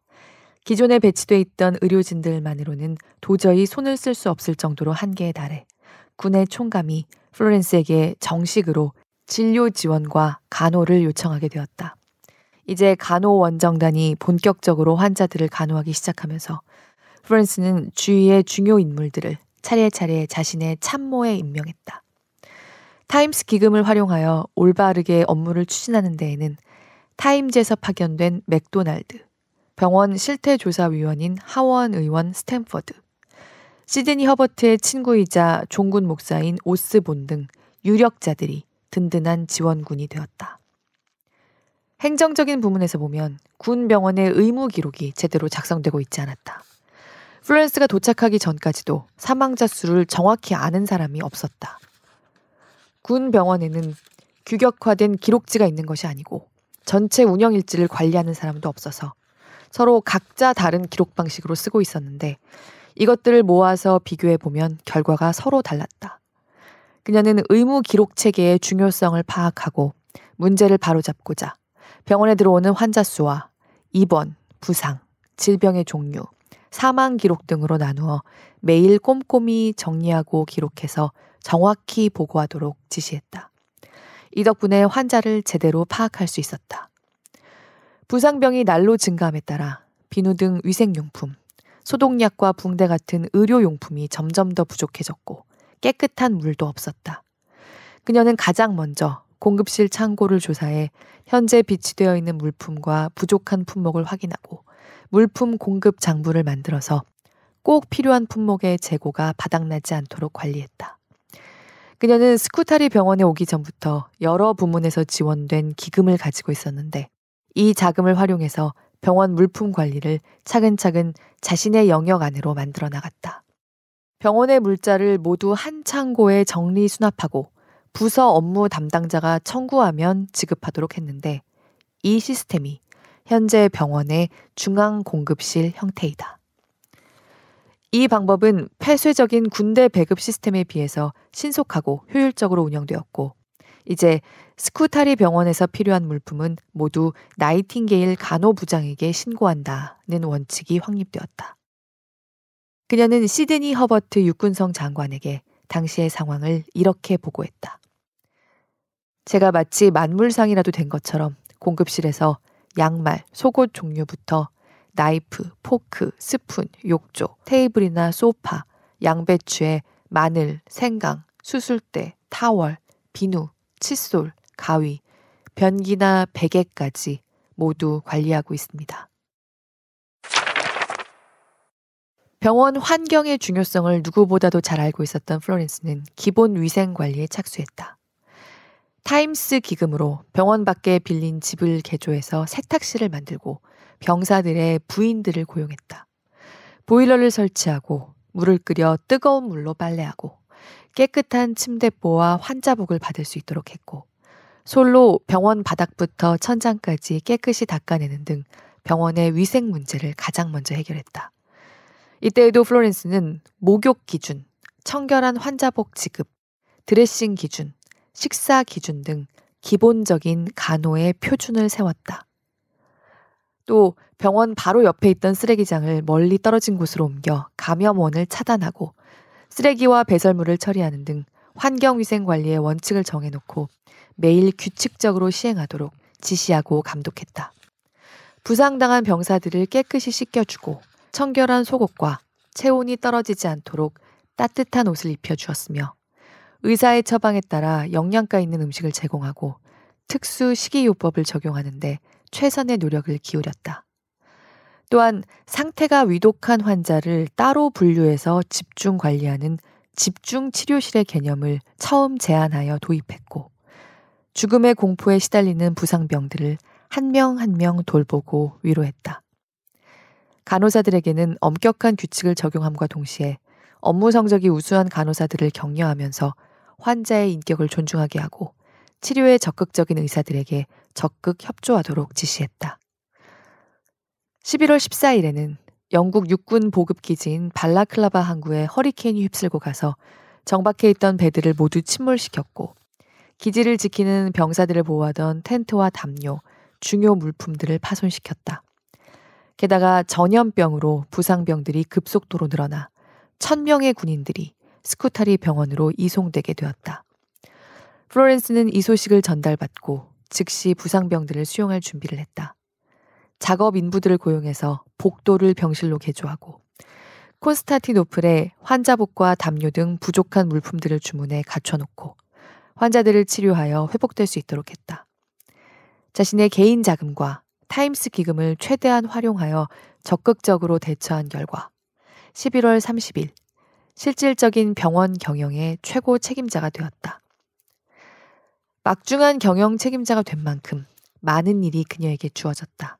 기존에 배치돼 있던 의료진들만으로는 도저히 손을 쓸 수 없을 정도로 한계에 달해 군의 총감이 플로렌스에게 정식으로 진료 지원과 간호를 요청하게 되었다. 이제 간호 원정단이 본격적으로 환자들을 간호하기 시작하면서 플로렌스는 주위의 중요 인물들을 차례차례 자신의 참모에 임명했다. 타임스 기금을 활용하여 올바르게 업무를 추진하는 데에는 타임즈에서 파견된 맥도날드, 병원 실태조사위원인 하원 의원 스탠퍼드, 시드니 허버트의 친구이자 종군 목사인 오스본 등 유력자들이 든든한 지원군이 되었다. 행정적인 부문에서 보면 군 병원의 의무 기록이 제대로 작성되고 있지 않았다. 플로렌스가 도착하기 전까지도 사망자 수를 정확히 아는 사람이 없었다. 군 병원에는 규격화된 기록지가 있는 것이 아니고 전체 운영 일지를 관리하는 사람도 없어서 서로 각자 다른 기록 방식으로 쓰고 있었는데 이것들을 모아서 비교해 보면 결과가 서로 달랐다. 그녀는 의무 기록 체계의 중요성을 파악하고 문제를 바로잡고자 병원에 들어오는 환자 수와 입원, 부상, 질병의 종류, 사망 기록 등으로 나누어 매일 꼼꼼히 정리하고 기록해서 정확히 보고하도록 지시했다. 이 덕분에 환자를 제대로 파악할 수 있었다. 부상병이 날로 증가함에 따라 비누 등 위생용품, 소독약과 붕대 같은 의료용품이 점점 더 부족해졌고 깨끗한 물도 없었다. 그녀는 가장 먼저 공급실 창고를 조사해 현재 비치되어 있는 물품과 부족한 품목을 확인하고 물품 공급 장부를 만들어서 꼭 필요한 품목의 재고가 바닥나지 않도록 관리했다. 그녀는 스쿠타리 병원에 오기 전부터 여러 부문에서 지원된 기금을 가지고 있었는데 이 자금을 활용해서 병원 물품 관리를 차근차근 자신의 영역 안으로 만들어 나갔다. 병원의 물자를 모두 한 창고에 정리 수납하고 부서 업무 담당자가 청구하면 지급하도록 했는데 이 시스템이 현재 병원의 중앙 공급실 형태이다. 이 방법은 폐쇄적인 군대 배급 시스템에 비해서 신속하고 효율적으로 운영되었고 이제 스쿠타리 병원에서 필요한 물품은 모두 나이팅게일 간호부장에게 신고한다는 원칙이 확립되었다. 그녀는 시드니 허버트 육군성 장관에게 당시의 상황을 이렇게 보고했다. 제가 마치 만물상이라도 된 것처럼 공급실에서 양말, 속옷 종류부터 나이프, 포크, 스푼, 욕조, 테이블이나 소파, 양배추에 마늘, 생강, 수술대, 타월, 비누, 칫솔, 가위, 변기나 베개까지 모두 관리하고 있습니다. 병원 환경의 중요성을 누구보다도 잘 알고 있었던 플로렌스는 기본 위생 관리에 착수했다. 타임스 기금으로 병원 밖에 빌린 집을 개조해서 세탁실을 만들고 병사들의 부인들을 고용했다. 보일러를 설치하고 물을 끓여 뜨거운 물로 빨래하고 깨끗한 침대보와 환자복을 받을 수 있도록 했고 솔로 병원 바닥부터 천장까지 깨끗이 닦아내는 등 병원의 위생 문제를 가장 먼저 해결했다. 이때에도 플로렌스는 목욕 기준, 청결한 환자복 지급, 드레싱 기준, 식사 기준 등 기본적인 간호의 표준을 세웠다. 또 병원 바로 옆에 있던 쓰레기장을 멀리 떨어진 곳으로 옮겨 감염원을 차단하고 쓰레기와 배설물을 처리하는 등 환경위생 관리의 원칙을 정해놓고 매일 규칙적으로 시행하도록 지시하고 감독했다. 부상당한 병사들을 깨끗이 씻겨주고 청결한 속옷과 체온이 떨어지지 않도록 따뜻한 옷을 입혀주었으며 의사의 처방에 따라 영양가 있는 음식을 제공하고 특수 식이요법을 적용하는데 최선의 노력을 기울였다. 또한 상태가 위독한 환자를 따로 분류해서 집중 관리하는 집중 치료실의 개념을 처음 제안하여 도입했고 죽음의 공포에 시달리는 부상병들을 한 명 한 명 돌보고 위로했다. 간호사들에게는 엄격한 규칙을 적용함과 동시에 업무 성적이 우수한 간호사들을 격려하면서 환자의 인격을 존중하게 하고 치료에 적극적인 의사들에게 적극 협조하도록 지시했다. 11월 14일에는 영국 육군 보급기지인 발라클라바 항구에 허리케인이 휩쓸고 가서 정박해 있던 배들을 모두 침몰시켰고 기지를 지키는 병사들을 보호하던 텐트와 담요, 중요 물품들을 파손시켰다. 게다가 전염병으로 부상병들이 급속도로 늘어나 천명의 군인들이 스쿠타리 병원으로 이송되게 되었다. 플로렌스는 이 소식을 전달받고 즉시 부상병들을 수용할 준비를 했다. 작업 인부들을 고용해서 복도를 병실로 개조하고 콘스타티노플에 환자복과 담요 등 부족한 물품들을 주문해 갖춰놓고 환자들을 치료하여 회복될 수 있도록 했다. 자신의 개인 자금과 타임스 기금을 최대한 활용하여 적극적으로 대처한 결과 11월 30일 실질적인 병원 경영의 최고 책임자가 되었다. 막중한 경영 책임자가 된 만큼 많은 일이 그녀에게 주어졌다.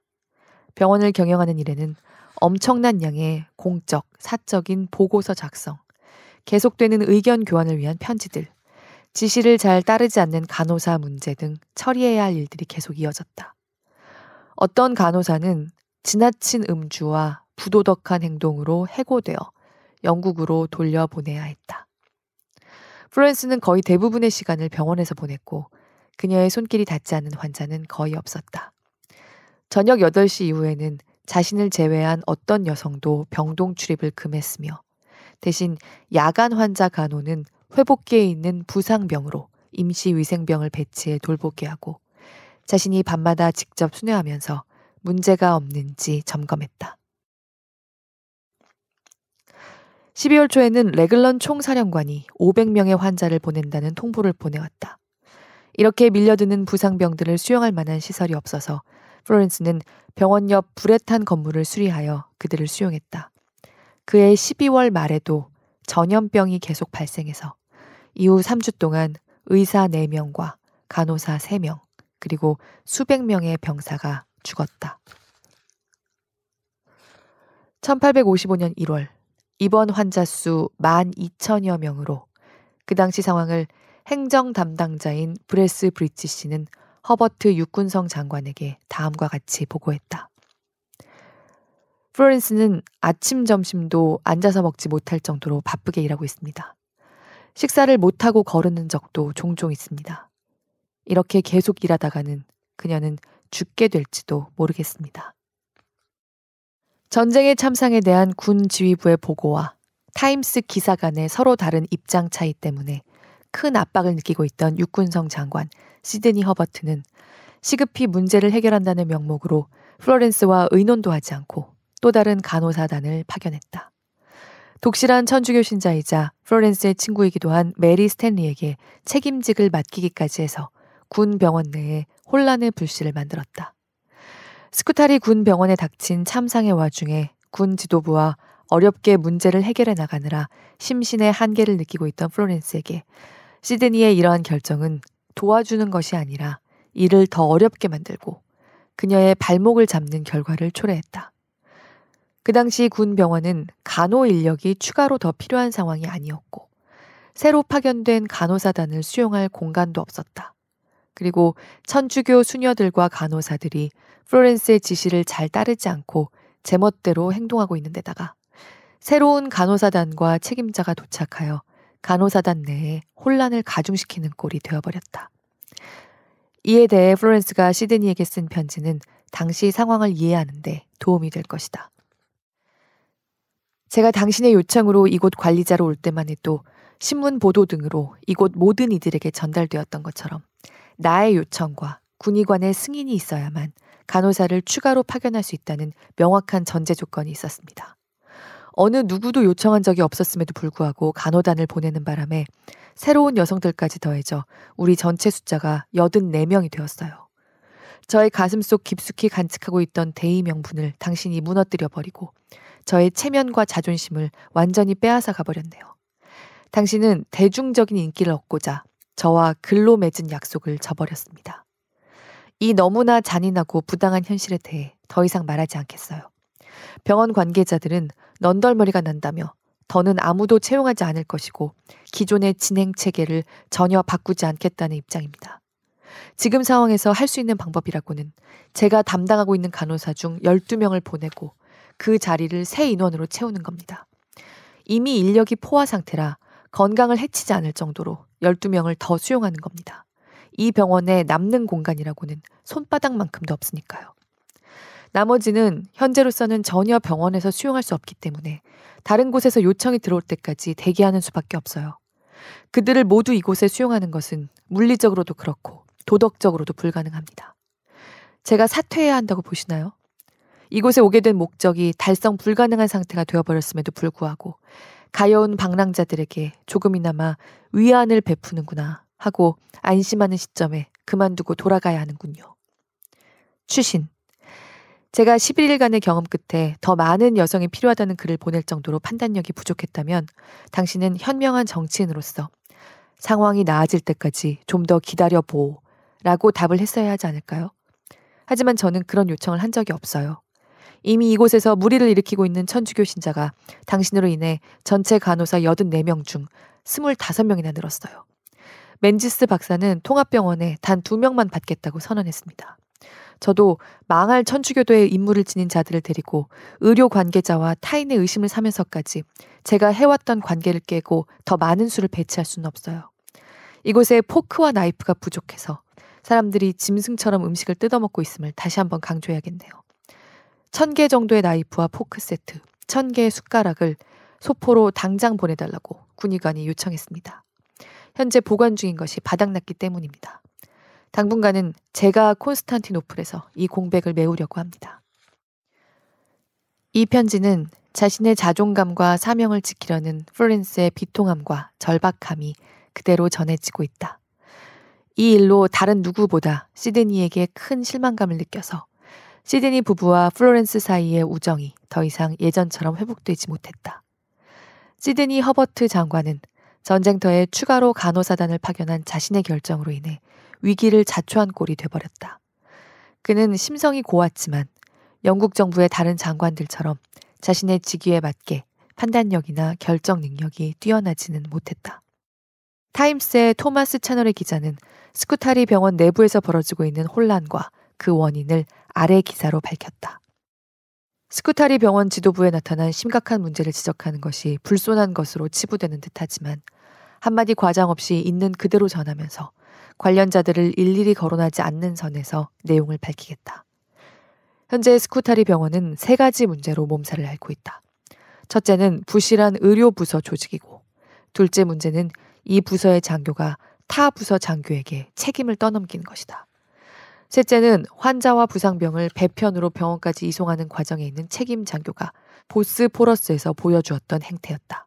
병원을 경영하는 일에는 엄청난 양의 공적, 사적인 보고서 작성, 계속되는 의견 교환을 위한 편지들, 지시를 잘 따르지 않는 간호사 문제 등 처리해야 할 일들이 계속 이어졌다. 어떤 간호사는 지나친 음주와 부도덕한 행동으로 해고되어 영국으로 돌려보내야 했다. 플로렌스는 거의 대부분의 시간을 병원에서 보냈고 그녀의 손길이 닿지 않는 환자는 거의 없었다. 저녁 8시 이후에는 자신을 제외한 어떤 여성도 병동 출입을 금했으며 대신 야간 환자 간호는 회복기에 있는 부상병으로 임시위생병을 배치해 돌보게 하고 자신이 밤마다 직접 순회하면서 문제가 없는지 점검했다. 12월 초에는 레글런 총사령관이 500명의 환자를 보낸다는 통보를 보내왔다. 이렇게 밀려드는 부상병들을 수용할 만한 시설이 없어서 플로렌스는 병원 옆 불에 탄 건물을 수리하여 그들을 수용했다. 그해 12월 말에도 전염병이 계속 발생해서 이후 3주 동안 의사 4명과 간호사 3명, 그리고 수백 명의 병사가 죽었다. 1855년 1월 입원 환자 수 12,000여 명으로 그 당시 상황을 행정 담당자인 브레스브리지 씨는 허버트 육군성 장관에게 다음과 같이 보고했다. 플로렌스는 아침, 점심도 앉아서 먹지 못할 정도로 바쁘게 일하고 있습니다. 식사를 못하고 거르는 적도 종종 있습니다. 이렇게 계속 일하다가는 그녀는 죽게 될지도 모르겠습니다. 전쟁의 참상에 대한 군 지휘부의 보고와 타임스 기사 간의 서로 다른 입장 차이 때문에 큰 압박을 느끼고 있던 육군성 장관 시드니 허버트는 시급히 문제를 해결한다는 명목으로 플로렌스와 의논도 하지 않고 또 다른 간호사단을 파견했다. 독실한 천주교 신자이자 플로렌스의 친구이기도 한 메리 스탠리에게 책임직을 맡기기까지 해서 군 병원 내에 혼란의 불씨를 만들었다. 스쿠타리 군 병원에 닥친 참상의 와중에 군 지도부와 어렵게 문제를 해결해 나가느라 심신의 한계를 느끼고 있던 플로렌스에게 시드니의 이러한 결정은 도와주는 것이 아니라 일을 더 어렵게 만들고 그녀의 발목을 잡는 결과를 초래했다. 그 당시 군 병원은 간호 인력이 추가로 더 필요한 상황이 아니었고 새로 파견된 간호사단을 수용할 공간도 없었다. 그리고 천주교 수녀들과 간호사들이 플로렌스의 지시를 잘 따르지 않고 제멋대로 행동하고 있는 데다가 새로운 간호사단과 책임자가 도착하여 간호사단 내에 혼란을 가중시키는 꼴이 되어버렸다. 이에 대해 플로렌스가 시드니에게 쓴 편지는 당시 상황을 이해하는데 도움이 될 것이다. 제가 당신의 요청으로 이곳 관리자로 올 때만 해도 신문 보도 등으로 이곳 모든 이들에게 전달되었던 것처럼 나의 요청과 군의관의 승인이 있어야만 간호사를 추가로 파견할 수 있다는 명확한 전제 조건이 있었습니다. 어느 누구도 요청한 적이 없었음에도 불구하고 간호단을 보내는 바람에 새로운 여성들까지 더해져 우리 전체 숫자가 84명이 되었어요. 저의 가슴 속 깊숙이 간직하고 있던 대의 명분을 당신이 무너뜨려 버리고 저의 체면과 자존심을 완전히 빼앗아 가버렸네요. 당신은 대중적인 인기를 얻고자 저와 글로 맺은 약속을 저버렸습니다. 이 너무나 잔인하고 부당한 현실에 대해 더 이상 말하지 않겠어요. 병원 관계자들은 넌덜머리가 난다며 더는 아무도 채용하지 않을 것이고 기존의 진행 체계를 전혀 바꾸지 않겠다는 입장입니다. 지금 상황에서 할 수 있는 방법이라고는 제가 담당하고 있는 간호사 중 12명을 보내고 그 자리를 새 인원으로 채우는 겁니다. 이미 인력이 포화 상태라 건강을 해치지 않을 정도로 12명을 더 수용하는 겁니다. 이 병원에 남는 공간이라고는 손바닥만큼도 없으니까요. 나머지는 현재로서는 전혀 병원에서 수용할 수 없기 때문에 다른 곳에서 요청이 들어올 때까지 대기하는 수밖에 없어요. 그들을 모두 이곳에 수용하는 것은 물리적으로도 그렇고 도덕적으로도 불가능합니다. 제가 사퇴해야 한다고 보시나요? 이곳에 오게 된 목적이 달성 불가능한 상태가 되어버렸음에도 불구하고 가여운 방랑자들에게 조금이나마 위안을 베푸는구나 하고 안심하는 시점에 그만두고 돌아가야 하는군요. 추신. 제가 11일간의 경험 끝에 더 많은 여성이 필요하다는 글을 보낼 정도로 판단력이 부족했다면 당신은 현명한 정치인으로서 상황이 나아질 때까지 좀 더 기다려보 라고 답을 했어야 하지 않을까요? 하지만 저는 그런 요청을 한 적이 없어요. 이미 이곳에서 무리를 일으키고 있는 천주교 신자가 당신으로 인해 전체 간호사 84명 중 25명이나 늘었어요. 맨지스 박사는 통합병원에 단 2명만 받겠다고 선언했습니다. 저도 망할 천주교도의 임무를 지닌 자들을 데리고 의료 관계자와 타인의 의심을 사면서까지 제가 해왔던 관계를 깨고 더 많은 수를 배치할 수는 없어요. 이곳에 포크와 나이프가 부족해서 사람들이 짐승처럼 음식을 뜯어먹고 있음을 다시 한번 강조해야겠네요. 천 개 정도의 나이프와 포크 세트, 천 개의 숟가락을 소포로 당장 보내달라고 군의관이 요청했습니다. 현재 보관 중인 것이 바닥났기 때문입니다. 당분간은 제가 콘스탄티노플에서 이 공백을 메우려고 합니다. 이 편지는 자신의 자존감과 사명을 지키려는 플로렌스의 비통함과 절박함이 그대로 전해지고 있다. 이 일로 다른 누구보다 시드니에게 큰 실망감을 느껴서 시드니 부부와 플로렌스 사이의 우정이 더 이상 예전처럼 회복되지 못했다. 시드니 허버트 장관은 전쟁터에 추가로 간호사단을 파견한 자신의 결정으로 인해 위기를 자초한 꼴이 돼버렸다. 그는 심성이 고왔지만 영국 정부의 다른 장관들처럼 자신의 직위에 맞게 판단력이나 결정 능력이 뛰어나지는 못했다. 타임스의 토마스 체너리 기자는 스쿠타리 병원 내부에서 벌어지고 있는 혼란과 그 원인을 아래 기사로 밝혔다. 스쿠타리 병원 지도부에 나타난 심각한 문제를 지적하는 것이 불손한 것으로 치부되는 듯하지만 한마디 과장 없이 있는 그대로 전하면서 관련자들을 일일이 거론하지 않는 선에서 내용을 밝히겠다. 현재 스쿠타리 병원은 세 가지 문제로 몸살을 앓고 있다. 첫째는 부실한 의료부서 조직이고, 둘째 문제는 이 부서의 장교가 타 부서 장교에게 책임을 떠넘기는 것이다. 셋째는 환자와 부상병을 배편으로 병원까지 이송하는 과정에 있는 책임 장교가 보스포러스에서 보여주었던 행태였다.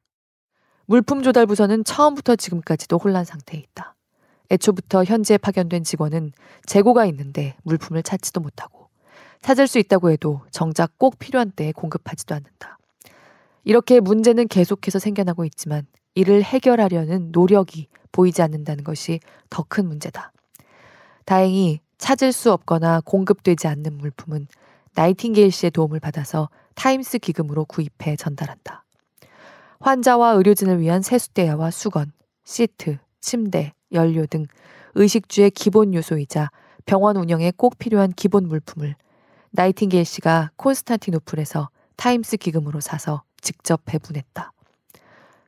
물품 조달 부서는 처음부터 지금까지도 혼란 상태에 있다. 애초부터 현재 파견된 직원은 재고가 있는데 물품을 찾지도 못하고 찾을 수 있다고 해도 정작 꼭 필요한 때에 공급하지도 않는다. 이렇게 문제는 계속해서 생겨나고 있지만 이를 해결하려는 노력이 보이지 않는다는 것이 더 큰 문제다. 다행히 찾을 수 없거나 공급되지 않는 물품은 나이팅게일 씨의 도움을 받아서 타임스 기금으로 구입해 전달한다. 환자와 의료진을 위한 세숫대야와 수건, 시트, 침대, 연료 등 의식주의 기본 요소이자 병원 운영에 꼭 필요한 기본 물품을 나이팅게일 씨가 콘스탄티노플에서 타임스 기금으로 사서 직접 배분했다.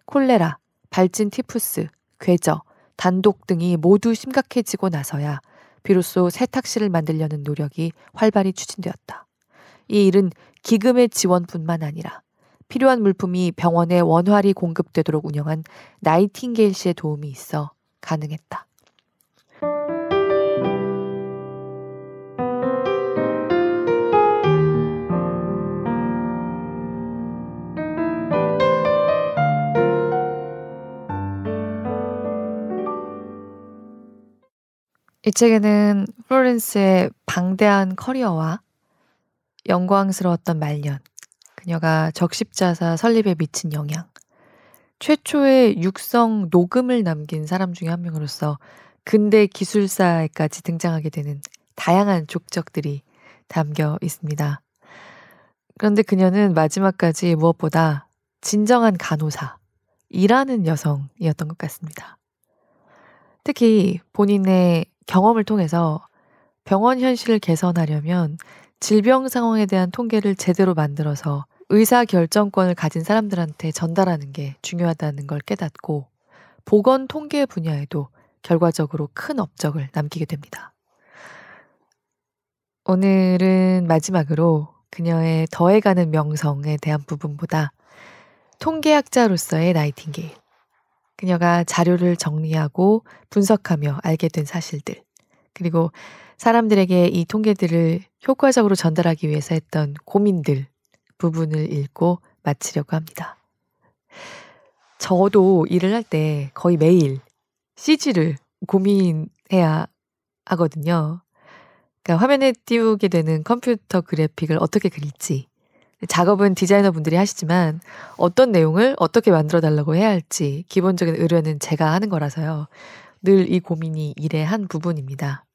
콜레라, 발진 티푸스, 괴저, 단독 등이 모두 심각해지고 나서야 비로소 세탁실을 만들려는 노력이 활발히 추진되었다. 이 일은 기금의 지원뿐만 아니라 필요한 물품이 병원에 원활히 공급되도록 운영한 나이팅게일 씨의 도움이 있어 가능했다. 이 책에는 플로렌스의 방대한 커리어와 영광스러웠던 말년, 그녀가 적십자사 설립에 미친 영향, 최초의 육성 녹음을 남긴 사람 중에 한 명으로서 근대 기술사에까지 등장하게 되는 다양한 족적들이 담겨 있습니다. 그런데 그녀는 마지막까지 무엇보다 진정한 간호사, 일하는 여성이었던 것 같습니다. 특히 본인의 경험을 통해서 병원 현실을 개선하려면 질병 상황에 대한 통계를 제대로 만들어서 의사 결정권을 가진 사람들한테 전달하는 게 중요하다는 걸 깨닫고 보건 통계 분야에도 결과적으로 큰 업적을 남기게 됩니다. 오늘은 마지막으로 그녀의 더해가는 명성에 대한 부분보다 통계학자로서의 나이팅게일, 그녀가 자료를 정리하고 분석하며 알게 된 사실들, 그리고 사람들에게 이 통계들을 효과적으로 전달하기 위해서 했던 고민들 부분을 읽고 마치려고 합니다. 저도 일을 할 때 거의 매일 CG를 고민해야 하거든요. 그러니까 화면에 띄우게 되는 컴퓨터 그래픽을 어떻게 그릴지, 작업은 디자이너 분들이 하시지만 어떤 내용을 어떻게 만들어 달라고 해야 할지 기본적인 의뢰는 제가 하는 거라서요. 늘 이 고민이 일의 한 부분입니다.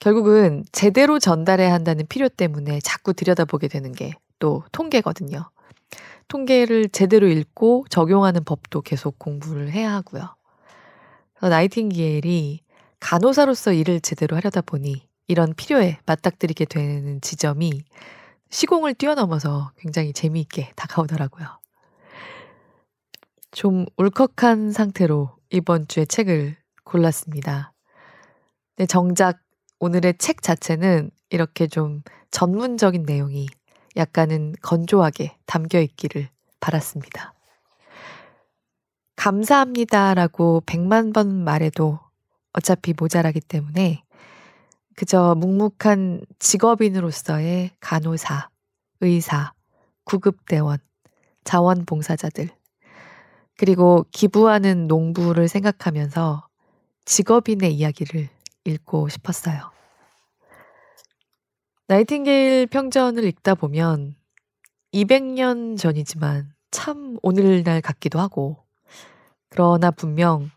결국은 제대로 전달해야 한다는 필요 때문에 자꾸 들여다보게 되는 게 또 통계거든요. 통계를 제대로 읽고 적용하는 법도 계속 공부를 해야 하고요. 나이팅게일이 간호사로서 일을 제대로 하려다 보니 이런 필요에 맞닥뜨리게 되는 지점이 시공을 뛰어넘어서 굉장히 재미있게 다가오더라고요. 좀 울컥한 상태로 이번 주에 책을 골랐습니다. 근 정작 오늘의 책 자체는 이렇게 좀 전문적인 내용이 약간은 건조하게 담겨 있기를 바랐습니다. 감사합니다라고 백만 번 말해도 어차피 모자라기 때문에 그저 묵묵한 직업인으로서의 간호사, 의사, 구급대원, 자원봉사자들, 그리고 기부하는 농부를 생각하면서 직업인의 이야기를 읽고 싶었어요. 나이팅게일 평전을 읽다 보면 200년 전이지만 참 오늘날 같기도 하고, 그러나 분명,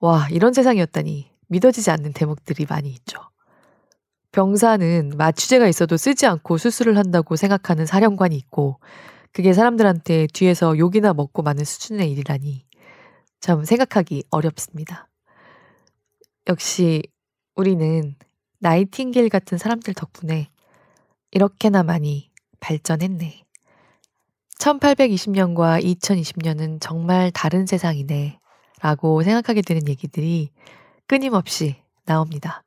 와, 이런 세상이었다니 믿어지지 않는 대목들이 많이 있죠. 병사는 마취제가 있어도 쓰지 않고 수술을 한다고 생각하는 사령관이 있고 그게 사람들한테 뒤에서 욕이나 먹고 마는 수준의 일이라니 참 생각하기 어렵습니다. 역시 우리는 나이팅게일 같은 사람들 덕분에 이렇게나 많이 발전했네. 1820년과 2020년은 정말 다른 세상이네. 라고 생각하게 되는 얘기들이 끊임없이 나옵니다.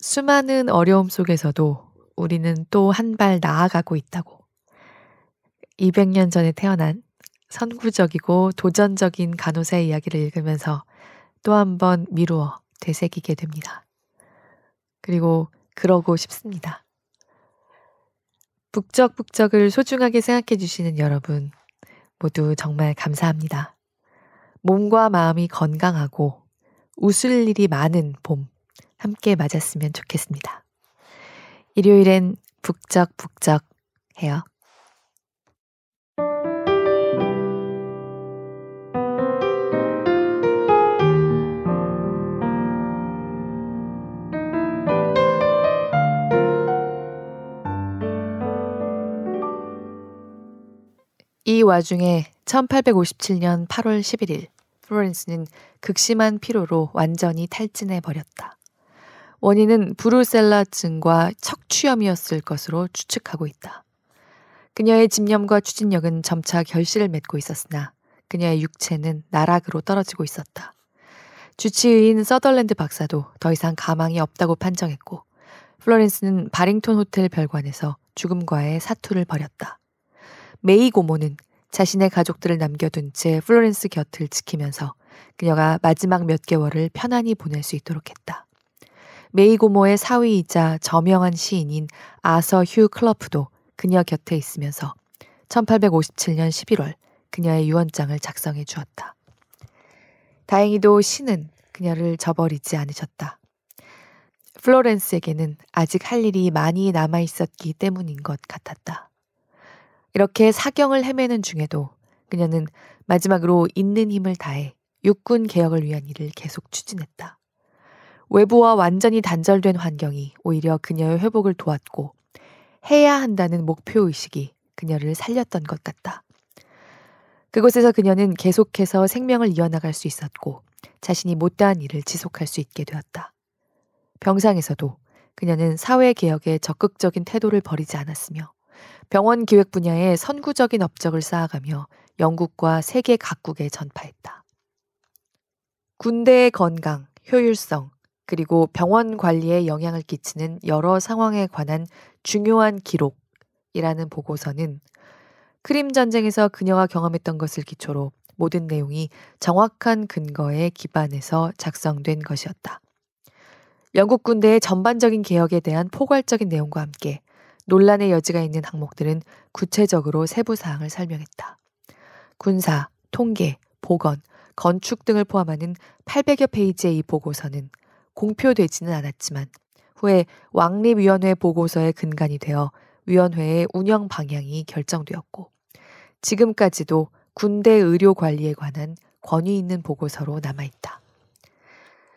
수많은 어려움 속에서도 우리는 또 한 발 나아가고 있다고. 200년 전에 태어난 선구적이고 도전적인 간호사의 이야기를 읽으면서 또 한 번 미루어 되새기게 됩니다. 그리고 그러고 싶습니다. 북적북적을 소중하게 생각해 주시는 여러분 모두 정말 감사합니다. 몸과 마음이 건강하고 웃을 일이 많은 봄 함께 맞았으면 좋겠습니다. 일요일엔 북적북적 해요. 이 와중에 1857년 8월 11일 플로렌스는 극심한 피로로 완전히 탈진해 버렸다. 원인은 브루셀라증과 척추염이었을 것으로 추측하고 있다. 그녀의 집념과 추진력은 점차 결실을 맺고 있었으나 그녀의 육체는 나락으로 떨어지고 있었다. 주치의인 서덜랜드 박사도 더 이상 가망이 없다고 판정했고 플로렌스는 바링톤 호텔 별관에서 죽음과의 사투를 벌였다. 메이 고모는 자신의 가족들을 남겨둔 채 플로렌스 곁을 지키면서 그녀가 마지막 몇 개월을 편안히 보낼 수 있도록 했다. 메이 고모의 사위이자 저명한 시인인 아서 휴 클러프도 그녀 곁에 있으면서 1857년 11월 그녀의 유언장을 작성해 주었다. 다행히도 신은 그녀를 저버리지 않으셨다. 플로렌스에게는 아직 할 일이 많이 남아 있었기 때문인 것 같았다. 이렇게 사경을 헤매는 중에도 그녀는 마지막으로 있는 힘을 다해 육군 개혁을 위한 일을 계속 추진했다. 외부와 완전히 단절된 환경이 오히려 그녀의 회복을 도왔고 해야 한다는 목표 의식이 그녀를 살렸던 것 같다. 그곳에서 그녀는 계속해서 생명을 이어나갈 수 있었고 자신이 못다한 일을 지속할 수 있게 되었다. 병상에서도 그녀는 사회 개혁에 적극적인 태도를 버리지 않았으며 병원 기획 분야에 선구적인 업적을 쌓아가며 영국과 세계 각국에 전파했다. 군대의 건강, 효율성, 그리고 병원 관리에 영향을 끼치는 여러 상황에 관한 중요한 기록이라는 보고서는 크림 전쟁에서 그녀가 경험했던 것을 기초로 모든 내용이 정확한 근거에 기반해서 작성된 것이었다. 영국 군대의 전반적인 개혁에 대한 포괄적인 내용과 함께 논란의 여지가 있는 항목들은 구체적으로 세부 사항을 설명했다. 군사, 통계, 보건, 건축 등을 포함하는 800여 페이지의 이 보고서는 공표되지는 않았지만 후에 왕립위원회 보고서의 근간이 되어 위원회의 운영 방향이 결정되었고 지금까지도 군대 의료 관리에 관한 권위 있는 보고서로 남아있다.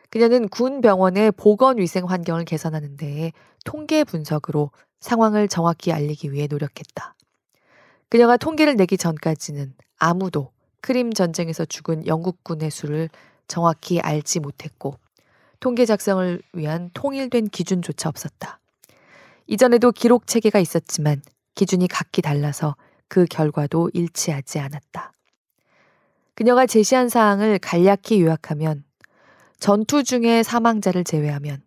그녀는 군 병원의 보건 위생 환경을 개선하는 데에 통계 분석으로 상황을 정확히 알리기 위해 노력했다. 그녀가 통계를 내기 전까지는 아무도 크림 전쟁에서 죽은 영국군의 수를 정확히 알지 못했고 통계 작성을 위한 통일된 기준조차 없었다. 이전에도 기록 체계가 있었지만 기준이 각기 달라서 그 결과도 일치하지 않았다. 그녀가 제시한 사항을 간략히 요약하면 전투 중에 사망자를 제외하면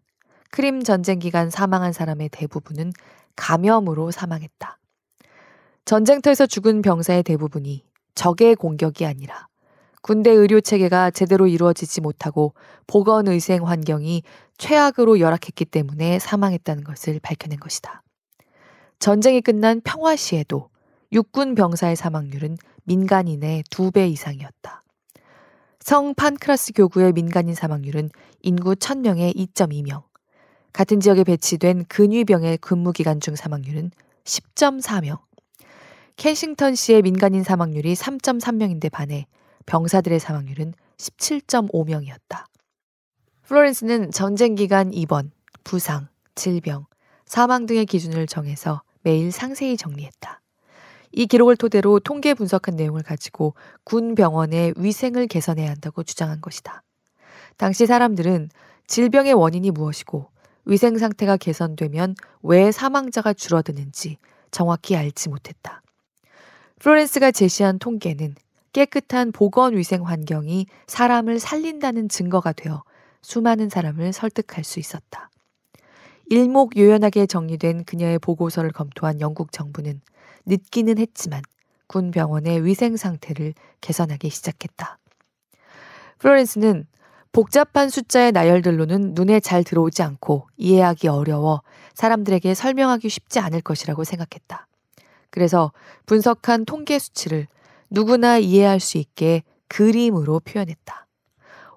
크림 전쟁 기간 사망한 사람의 대부분은 감염으로 사망했다. 전쟁터에서 죽은 병사의 대부분이 적의 공격이 아니라 군대 의료 체계가 제대로 이루어지지 못하고 보건 의생 환경이 최악으로 열악했기 때문에 사망했다는 것을 밝혀낸 것이다. 전쟁이 끝난 평화 시에도 육군 병사의 사망률은 민간인의 두 배 이상이었다. 성 판크라스 교구의 민간인 사망률은 인구 1000명에 2.2명, 같은 지역에 배치된 근위병의 근무 기간 중 사망률은 10.4명. 켄싱턴시의 민간인 사망률이 3.3명인데 반해 병사들의 사망률은 17.5명이었다. 플로렌스는 전쟁 기간 입원, 부상, 질병, 사망 등의 기준을 정해서 매일 상세히 정리했다. 이 기록을 토대로 통계 분석한 내용을 가지고 군 병원의 위생을 개선해야 한다고 주장한 것이다. 당시 사람들은 질병의 원인이 무엇이고 위생 상태가 개선되면 왜 사망자가 줄어드는지 정확히 알지 못했다. 플로렌스가 제시한 통계는 깨끗한 보건 위생 환경이 사람을 살린다는 증거가 되어 수많은 사람을 설득할 수 있었다. 일목요연하게 정리된 그녀의 보고서를 검토한 영국 정부는 늦기는 했지만 군 병원의 위생 상태를 개선하기 시작했다. 플로렌스는 복잡한 숫자의 나열들로는 눈에 잘 들어오지 않고 이해하기 어려워 사람들에게 설명하기 쉽지 않을 것이라고 생각했다. 그래서 분석한 통계 수치를 누구나 이해할 수 있게 그림으로 표현했다.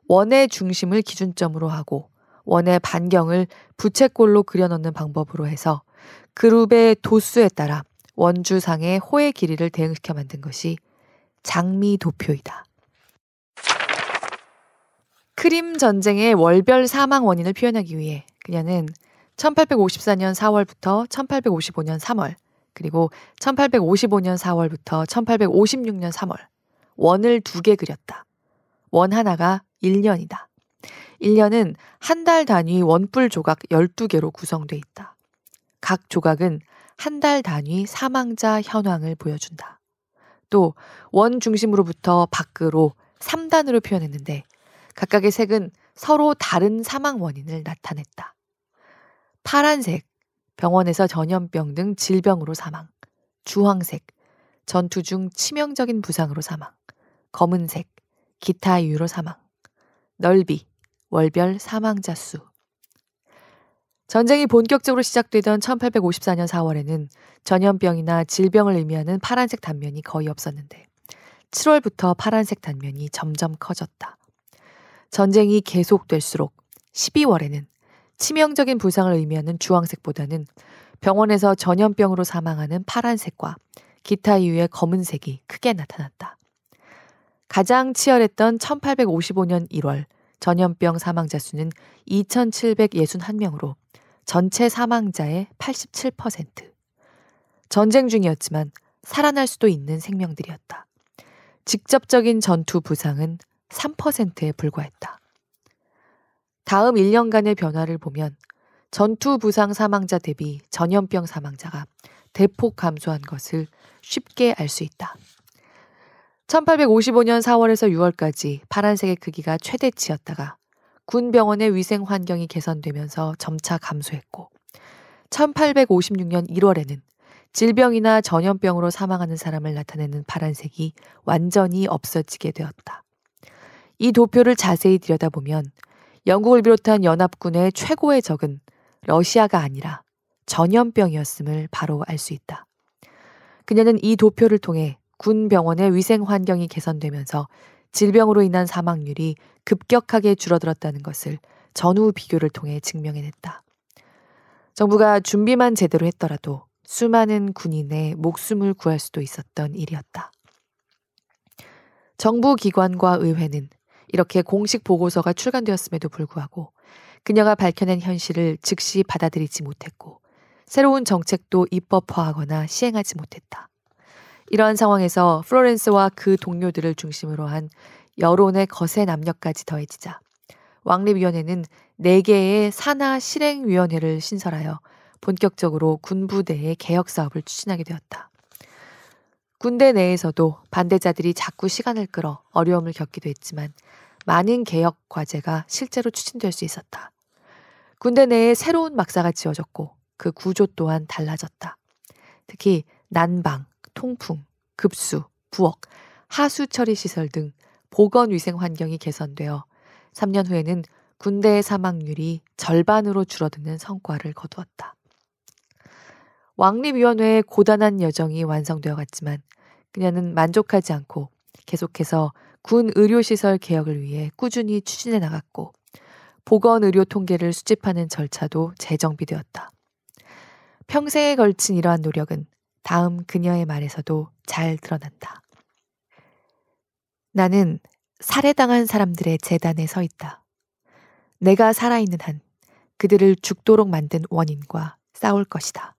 원의 중심을 기준점으로 하고 원의 반경을 부채꼴로 그려넣는 방법으로 해서 그룹의 도수에 따라 원주상의 호의 길이를 대응시켜 만든 것이 장미 도표이다. 크림 전쟁의 월별 사망 원인을 표현하기 위해 그녀는 1854년 4월부터 1855년 3월, 그리고 1855년 4월부터 1856년 3월, 원을 두 개 그렸다. 원 하나가 1년이다. 1년은 한 달 단위 원뿔 조각 12개로 구성돼 있다. 각 조각은 한 달 단위 사망자 현황을 보여준다. 또 원 중심으로부터 밖으로 3단으로 표현했는데 각각의 색은 서로 다른 사망 원인을 나타냈다. 파란색, 병원에서 전염병 등 질병으로 사망. 주황색, 전투 중 치명적인 부상으로 사망. 검은색, 기타 이유로 사망. 넓이, 월별 사망자 수. 전쟁이 본격적으로 시작되던 1854년 4월에는 전염병이나 질병을 의미하는 파란색 단면이 거의 없었는데 7월부터 파란색 단면이 점점 커졌다. 전쟁이 계속될수록 12월에는 치명적인 부상을 의미하는 주황색보다는 병원에서 전염병으로 사망하는 파란색과 기타 이유의 검은색이 크게 나타났다. 가장 치열했던 1855년 1월 전염병 사망자 수는 2,761명으로 전체 사망자의 87%. 전쟁 중이었지만 살아날 수도 있는 생명들이었다. 직접적인 전투 부상은 3%에 불과했다. 다음 1년간의 변화를 보면 전투 부상 사망자 대비 전염병 사망자가 대폭 감소한 것을 쉽게 알 수 있다. 1855년 4월에서 6월까지 파란색의 크기가 최대치였다가 군 병원의 위생 환경이 개선되면서 점차 감소했고 1856년 1월에는 질병이나 전염병으로 사망하는 사람을 나타내는 파란색이 완전히 없어지게 되었다. 이 도표를 자세히 들여다보면 영국을 비롯한 연합군의 최고의 적은 러시아가 아니라 전염병이었음을 바로 알 수 있다. 그녀는 이 도표를 통해 군 병원의 위생 환경이 개선되면서 질병으로 인한 사망률이 급격하게 줄어들었다는 것을 전후 비교를 통해 증명해냈다. 정부가 준비만 제대로 했더라도 수많은 군인의 목숨을 구할 수도 있었던 일이었다. 정부 기관과 의회는 이렇게 공식 보고서가 출간되었음에도 불구하고 그녀가 밝혀낸 현실을 즉시 받아들이지 못했고 새로운 정책도 입법화하거나 시행하지 못했다. 이러한 상황에서 플로렌스와 그 동료들을 중심으로 한 여론의 거센 압력까지 더해지자 왕립위원회는 4개의 산하 실행위원회를 신설하여 본격적으로 군부대의 개혁 사업을 추진하게 되었다. 군대 내에서도 반대자들이 자꾸 시간을 끌어 어려움을 겪기도 했지만 많은 개혁 과제가 실제로 추진될 수 있었다. 군대 내에 새로운 막사가 지어졌고 그 구조 또한 달라졌다. 특히 난방, 통풍, 급수, 부엌, 하수 처리 시설 등 보건 위생 환경이 개선되어 3년 후에는 군대의 사망률이 절반으로 줄어드는 성과를 거두었다. 왕립위원회의 고단한 여정이 완성되어 갔지만 그녀는 만족하지 않고 계속해서 군 의료시설 개혁을 위해 꾸준히 추진해 나갔고 보건 의료 통계를 수집하는 절차도 재정비되었다. 평생에 걸친 이러한 노력은 다음 그녀의 말에서도 잘 드러난다. 나는 살해당한 사람들의 재단에 서 있다. 내가 살아있는 한 그들을 죽도록 만든 원인과 싸울 것이다.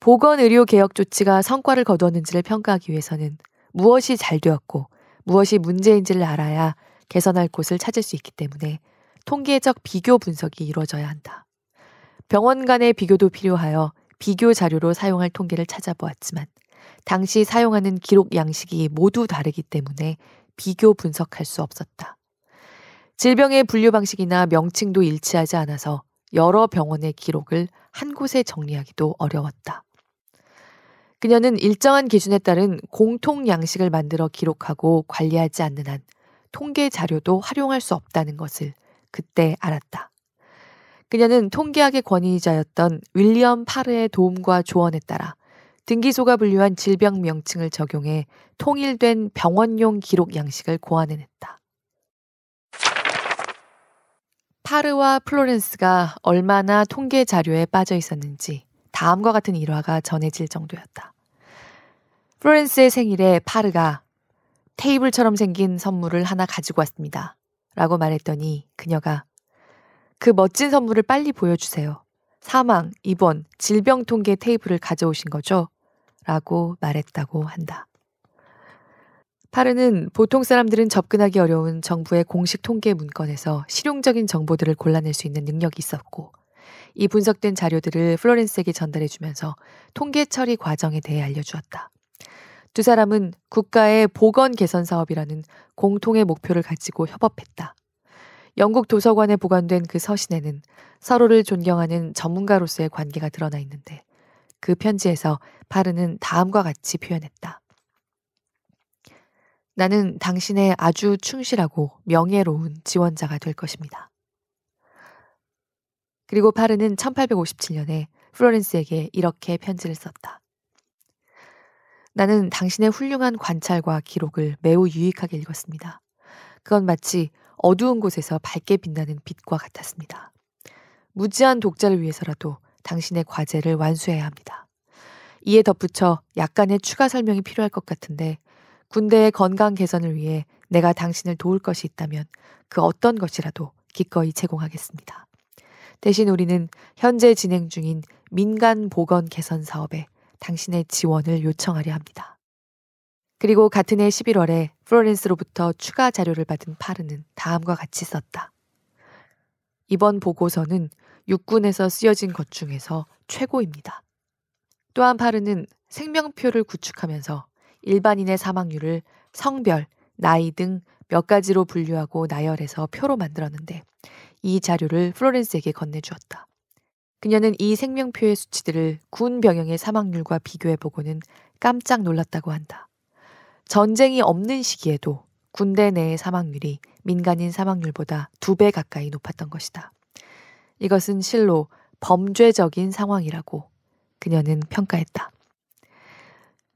보건 의료 개혁 조치가 성과를 거두었는지를 평가하기 위해서는 무엇이 잘 되었고 무엇이 문제인지를 알아야 개선할 곳을 찾을 수 있기 때문에 통계적 비교 분석이 이루어져야 한다. 병원 간의 비교도 필요하여 비교 자료로 사용할 통계를 찾아보았지만 당시 사용하는 기록 양식이 모두 다르기 때문에 비교 분석할 수 없었다. 질병의 분류 방식이나 명칭도 일치하지 않아서 여러 병원의 기록을 한 곳에 정리하기도 어려웠다. 그녀는 일정한 기준에 따른 공통 양식을 만들어 기록하고 관리하지 않는 한 통계 자료도 활용할 수 없다는 것을 그때 알았다. 그녀는 통계학의 권위자였던 윌리엄 파르의 도움과 조언에 따라 등기소가 분류한 질병 명칭을 적용해 통일된 병원용 기록 양식을 고안해냈다. 파르와 플로렌스가 얼마나 통계 자료에 빠져 있었는지 다음과 같은 일화가 전해질 정도였다. 플로렌스의 생일에 파르가 테이블처럼 생긴 선물을 하나 가지고 왔습니다. 라고 말했더니 그녀가 그 멋진 선물을 빨리 보여주세요. 사망, 입원, 질병 통계 테이블을 가져오신 거죠? 라고 말했다고 한다. 파르는 보통 사람들은 접근하기 어려운 정부의 공식 통계 문건에서 실용적인 정보들을 골라낼 수 있는 능력이 있었고, 이 분석된 자료들을 플로렌스에게 전달해주면서 통계 처리 과정에 대해 알려주었다. 두 사람은 국가의 보건 개선 사업이라는 공통의 목표를 가지고 협업했다. 영국 도서관에 보관된 그 서신에는 서로를 존경하는 전문가로서의 관계가 드러나 있는데 그 편지에서 파르는 다음과 같이 표현했다. 나는 당신의 아주 충실하고 명예로운 지원자가 될 것입니다. 그리고 파르는 1857년에 플로렌스에게 이렇게 편지를 썼다. 나는 당신의 훌륭한 관찰과 기록을 매우 유익하게 읽었습니다. 그건 마치 어두운 곳에서 밝게 빛나는 빛과 같았습니다. 무지한 독자를 위해서라도 당신의 과제를 완수해야 합니다. 이에 덧붙여 약간의 추가 설명이 필요할 것 같은데 군대의 건강 개선을 위해 내가 당신을 도울 것이 있다면 그 어떤 것이라도 기꺼이 제공하겠습니다. 대신 우리는 현재 진행 중인 민간 보건 개선 사업에 당신의 지원을 요청하려 합니다. 그리고 같은 해 11월에 플로렌스로부터 추가 자료를 받은 파르는 다음과 같이 썼다. 이번 보고서는 육군에서 쓰여진 것 중에서 최고입니다. 또한 파르는 생명표를 구축하면서 일반인의 사망률을 성별, 나이 등 몇 가지로 분류하고 나열해서 표로 만들었는데 이 자료를 플로렌스에게 건네주었다. 그녀는 이 생명표의 수치들을 군 병영의 사망률과 비교해보고는 깜짝 놀랐다고 한다. 전쟁이 없는 시기에도 군대 내의 사망률이 민간인 사망률보다 두 배 가까이 높았던 것이다. 이것은 실로 범죄적인 상황이라고 그녀는 평가했다.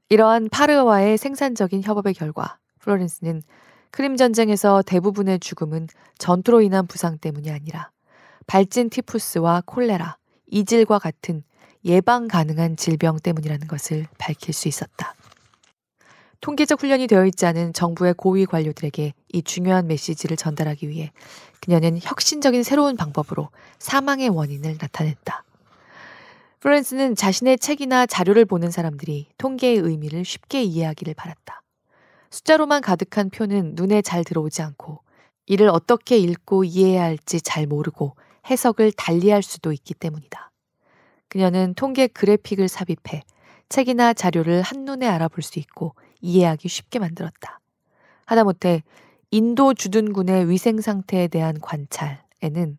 이러한 파르와의 생산적인 협업의 결과 플로렌스는 크림 전쟁에서 대부분의 죽음은 전투로 인한 부상 때문이 아니라 발진 티푸스와 콜레라, 이질과 같은 예방 가능한 질병 때문이라는 것을 밝힐 수 있었다. 통계적 훈련이 되어 있지 않은 정부의 고위 관료들에게 이 중요한 메시지를 전달하기 위해 그녀는 혁신적인 새로운 방법으로 사망의 원인을 나타냈다. 플로렌스는 자신의 책이나 자료를 보는 사람들이 통계의 의미를 쉽게 이해하기를 바랐다. 숫자로만 가득한 표는 눈에 잘 들어오지 않고 이를 어떻게 읽고 이해해야 할지 잘 모르고 해석을 달리할 수도 있기 때문이다. 그녀는 통계 그래픽을 삽입해 책이나 자료를 한눈에 알아볼 수 있고 이해하기 쉽게 만들었다. 하다못해 인도 주둔군의 위생 상태에 대한 관찰에는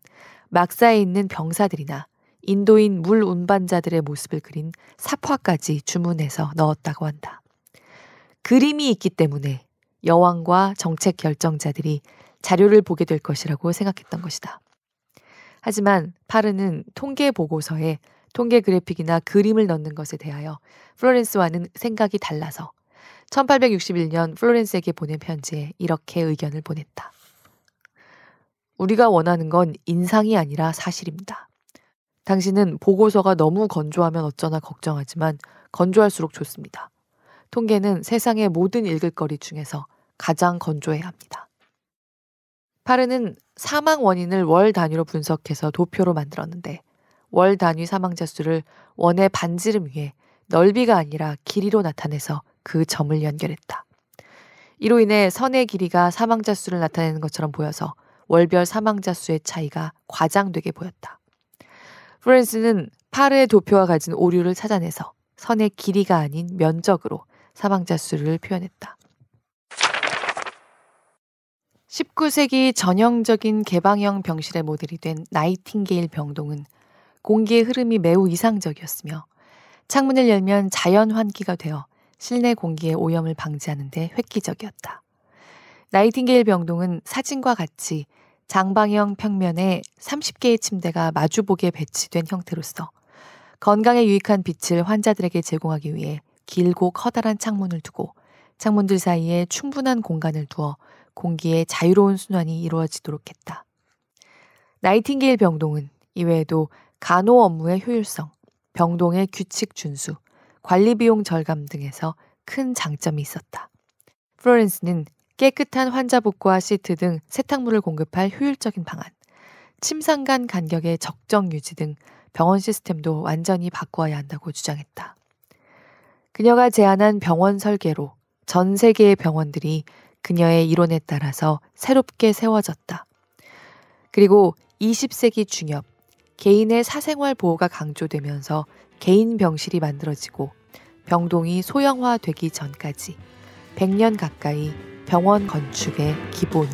막사에 있는 병사들이나 인도인 물 운반자들의 모습을 그린 사화까지 주문해서 넣었다고 한다. 그림이 있기 때문에 여왕과 정책 결정자들이 자료를 보게 될 것이라고 생각했던 것이다. 하지만 파르는 통계 보고서에 통계 그래픽이나 그림을 넣는 것에 대하여 플로렌스와는 생각이 달라서 1861년 플로렌스에게 보낸 편지에 이렇게 의견을 보냈다. 우리가 원하는 건 인상이 아니라 사실입니다. 당신은 보고서가 너무 건조하면 어쩌나 걱정하지만 건조할수록 좋습니다. 통계는 세상의 모든 읽을거리 중에서 가장 건조해야 합니다. 파르는 사망 원인을 월 단위로 분석해서 도표로 만들었는데 월 단위 사망자 수를 원의 반지름 위에 넓이가 아니라 길이로 나타내서 그 점을 연결했다. 이로 인해 선의 길이가 사망자 수를 나타내는 것처럼 보여서 월별 사망자 수의 차이가 과장되게 보였다. 프랜스는 파르의 도표가 가진 오류를 찾아내서 선의 길이가 아닌 면적으로 사망자 수를 표현했다. 19세기 전형적인 개방형 병실의 모델이 된 나이팅게일 병동은 공기의 흐름이 매우 이상적이었으며 창문을 열면 자연 환기가 되어 실내 공기의 오염을 방지하는 데 획기적이었다. 나이팅게일 병동은 사진과 같이 장방형 평면에 30개의 침대가 마주보게 배치된 형태로서 건강에 유익한 빛을 환자들에게 제공하기 위해 길고 커다란 창문을 두고 창문들 사이에 충분한 공간을 두어 공기의 자유로운 순환이 이루어지도록 했다. 나이팅게일 병동은 이외에도 간호 업무의 효율성, 병동의 규칙 준수, 관리 비용 절감 등에서 큰 장점이 있었다. 플로렌스는 깨끗한 환자복과 시트 등 세탁물을 공급할 효율적인 방안, 침상 간 간격의 적정 유지 등 병원 시스템도 완전히 바꾸어야 한다고 주장했다. 그녀가 제안한 병원 설계로 전 세계의 병원들이 그녀의 이론에 따라서 새롭게 세워졌다. 그리고 20세기 중엽, 개인의 사생활 보호가 강조되면서 개인 병실이 만들어지고 병동이 소형화되기 전까지 100년 가까이 병원 건축의 기본이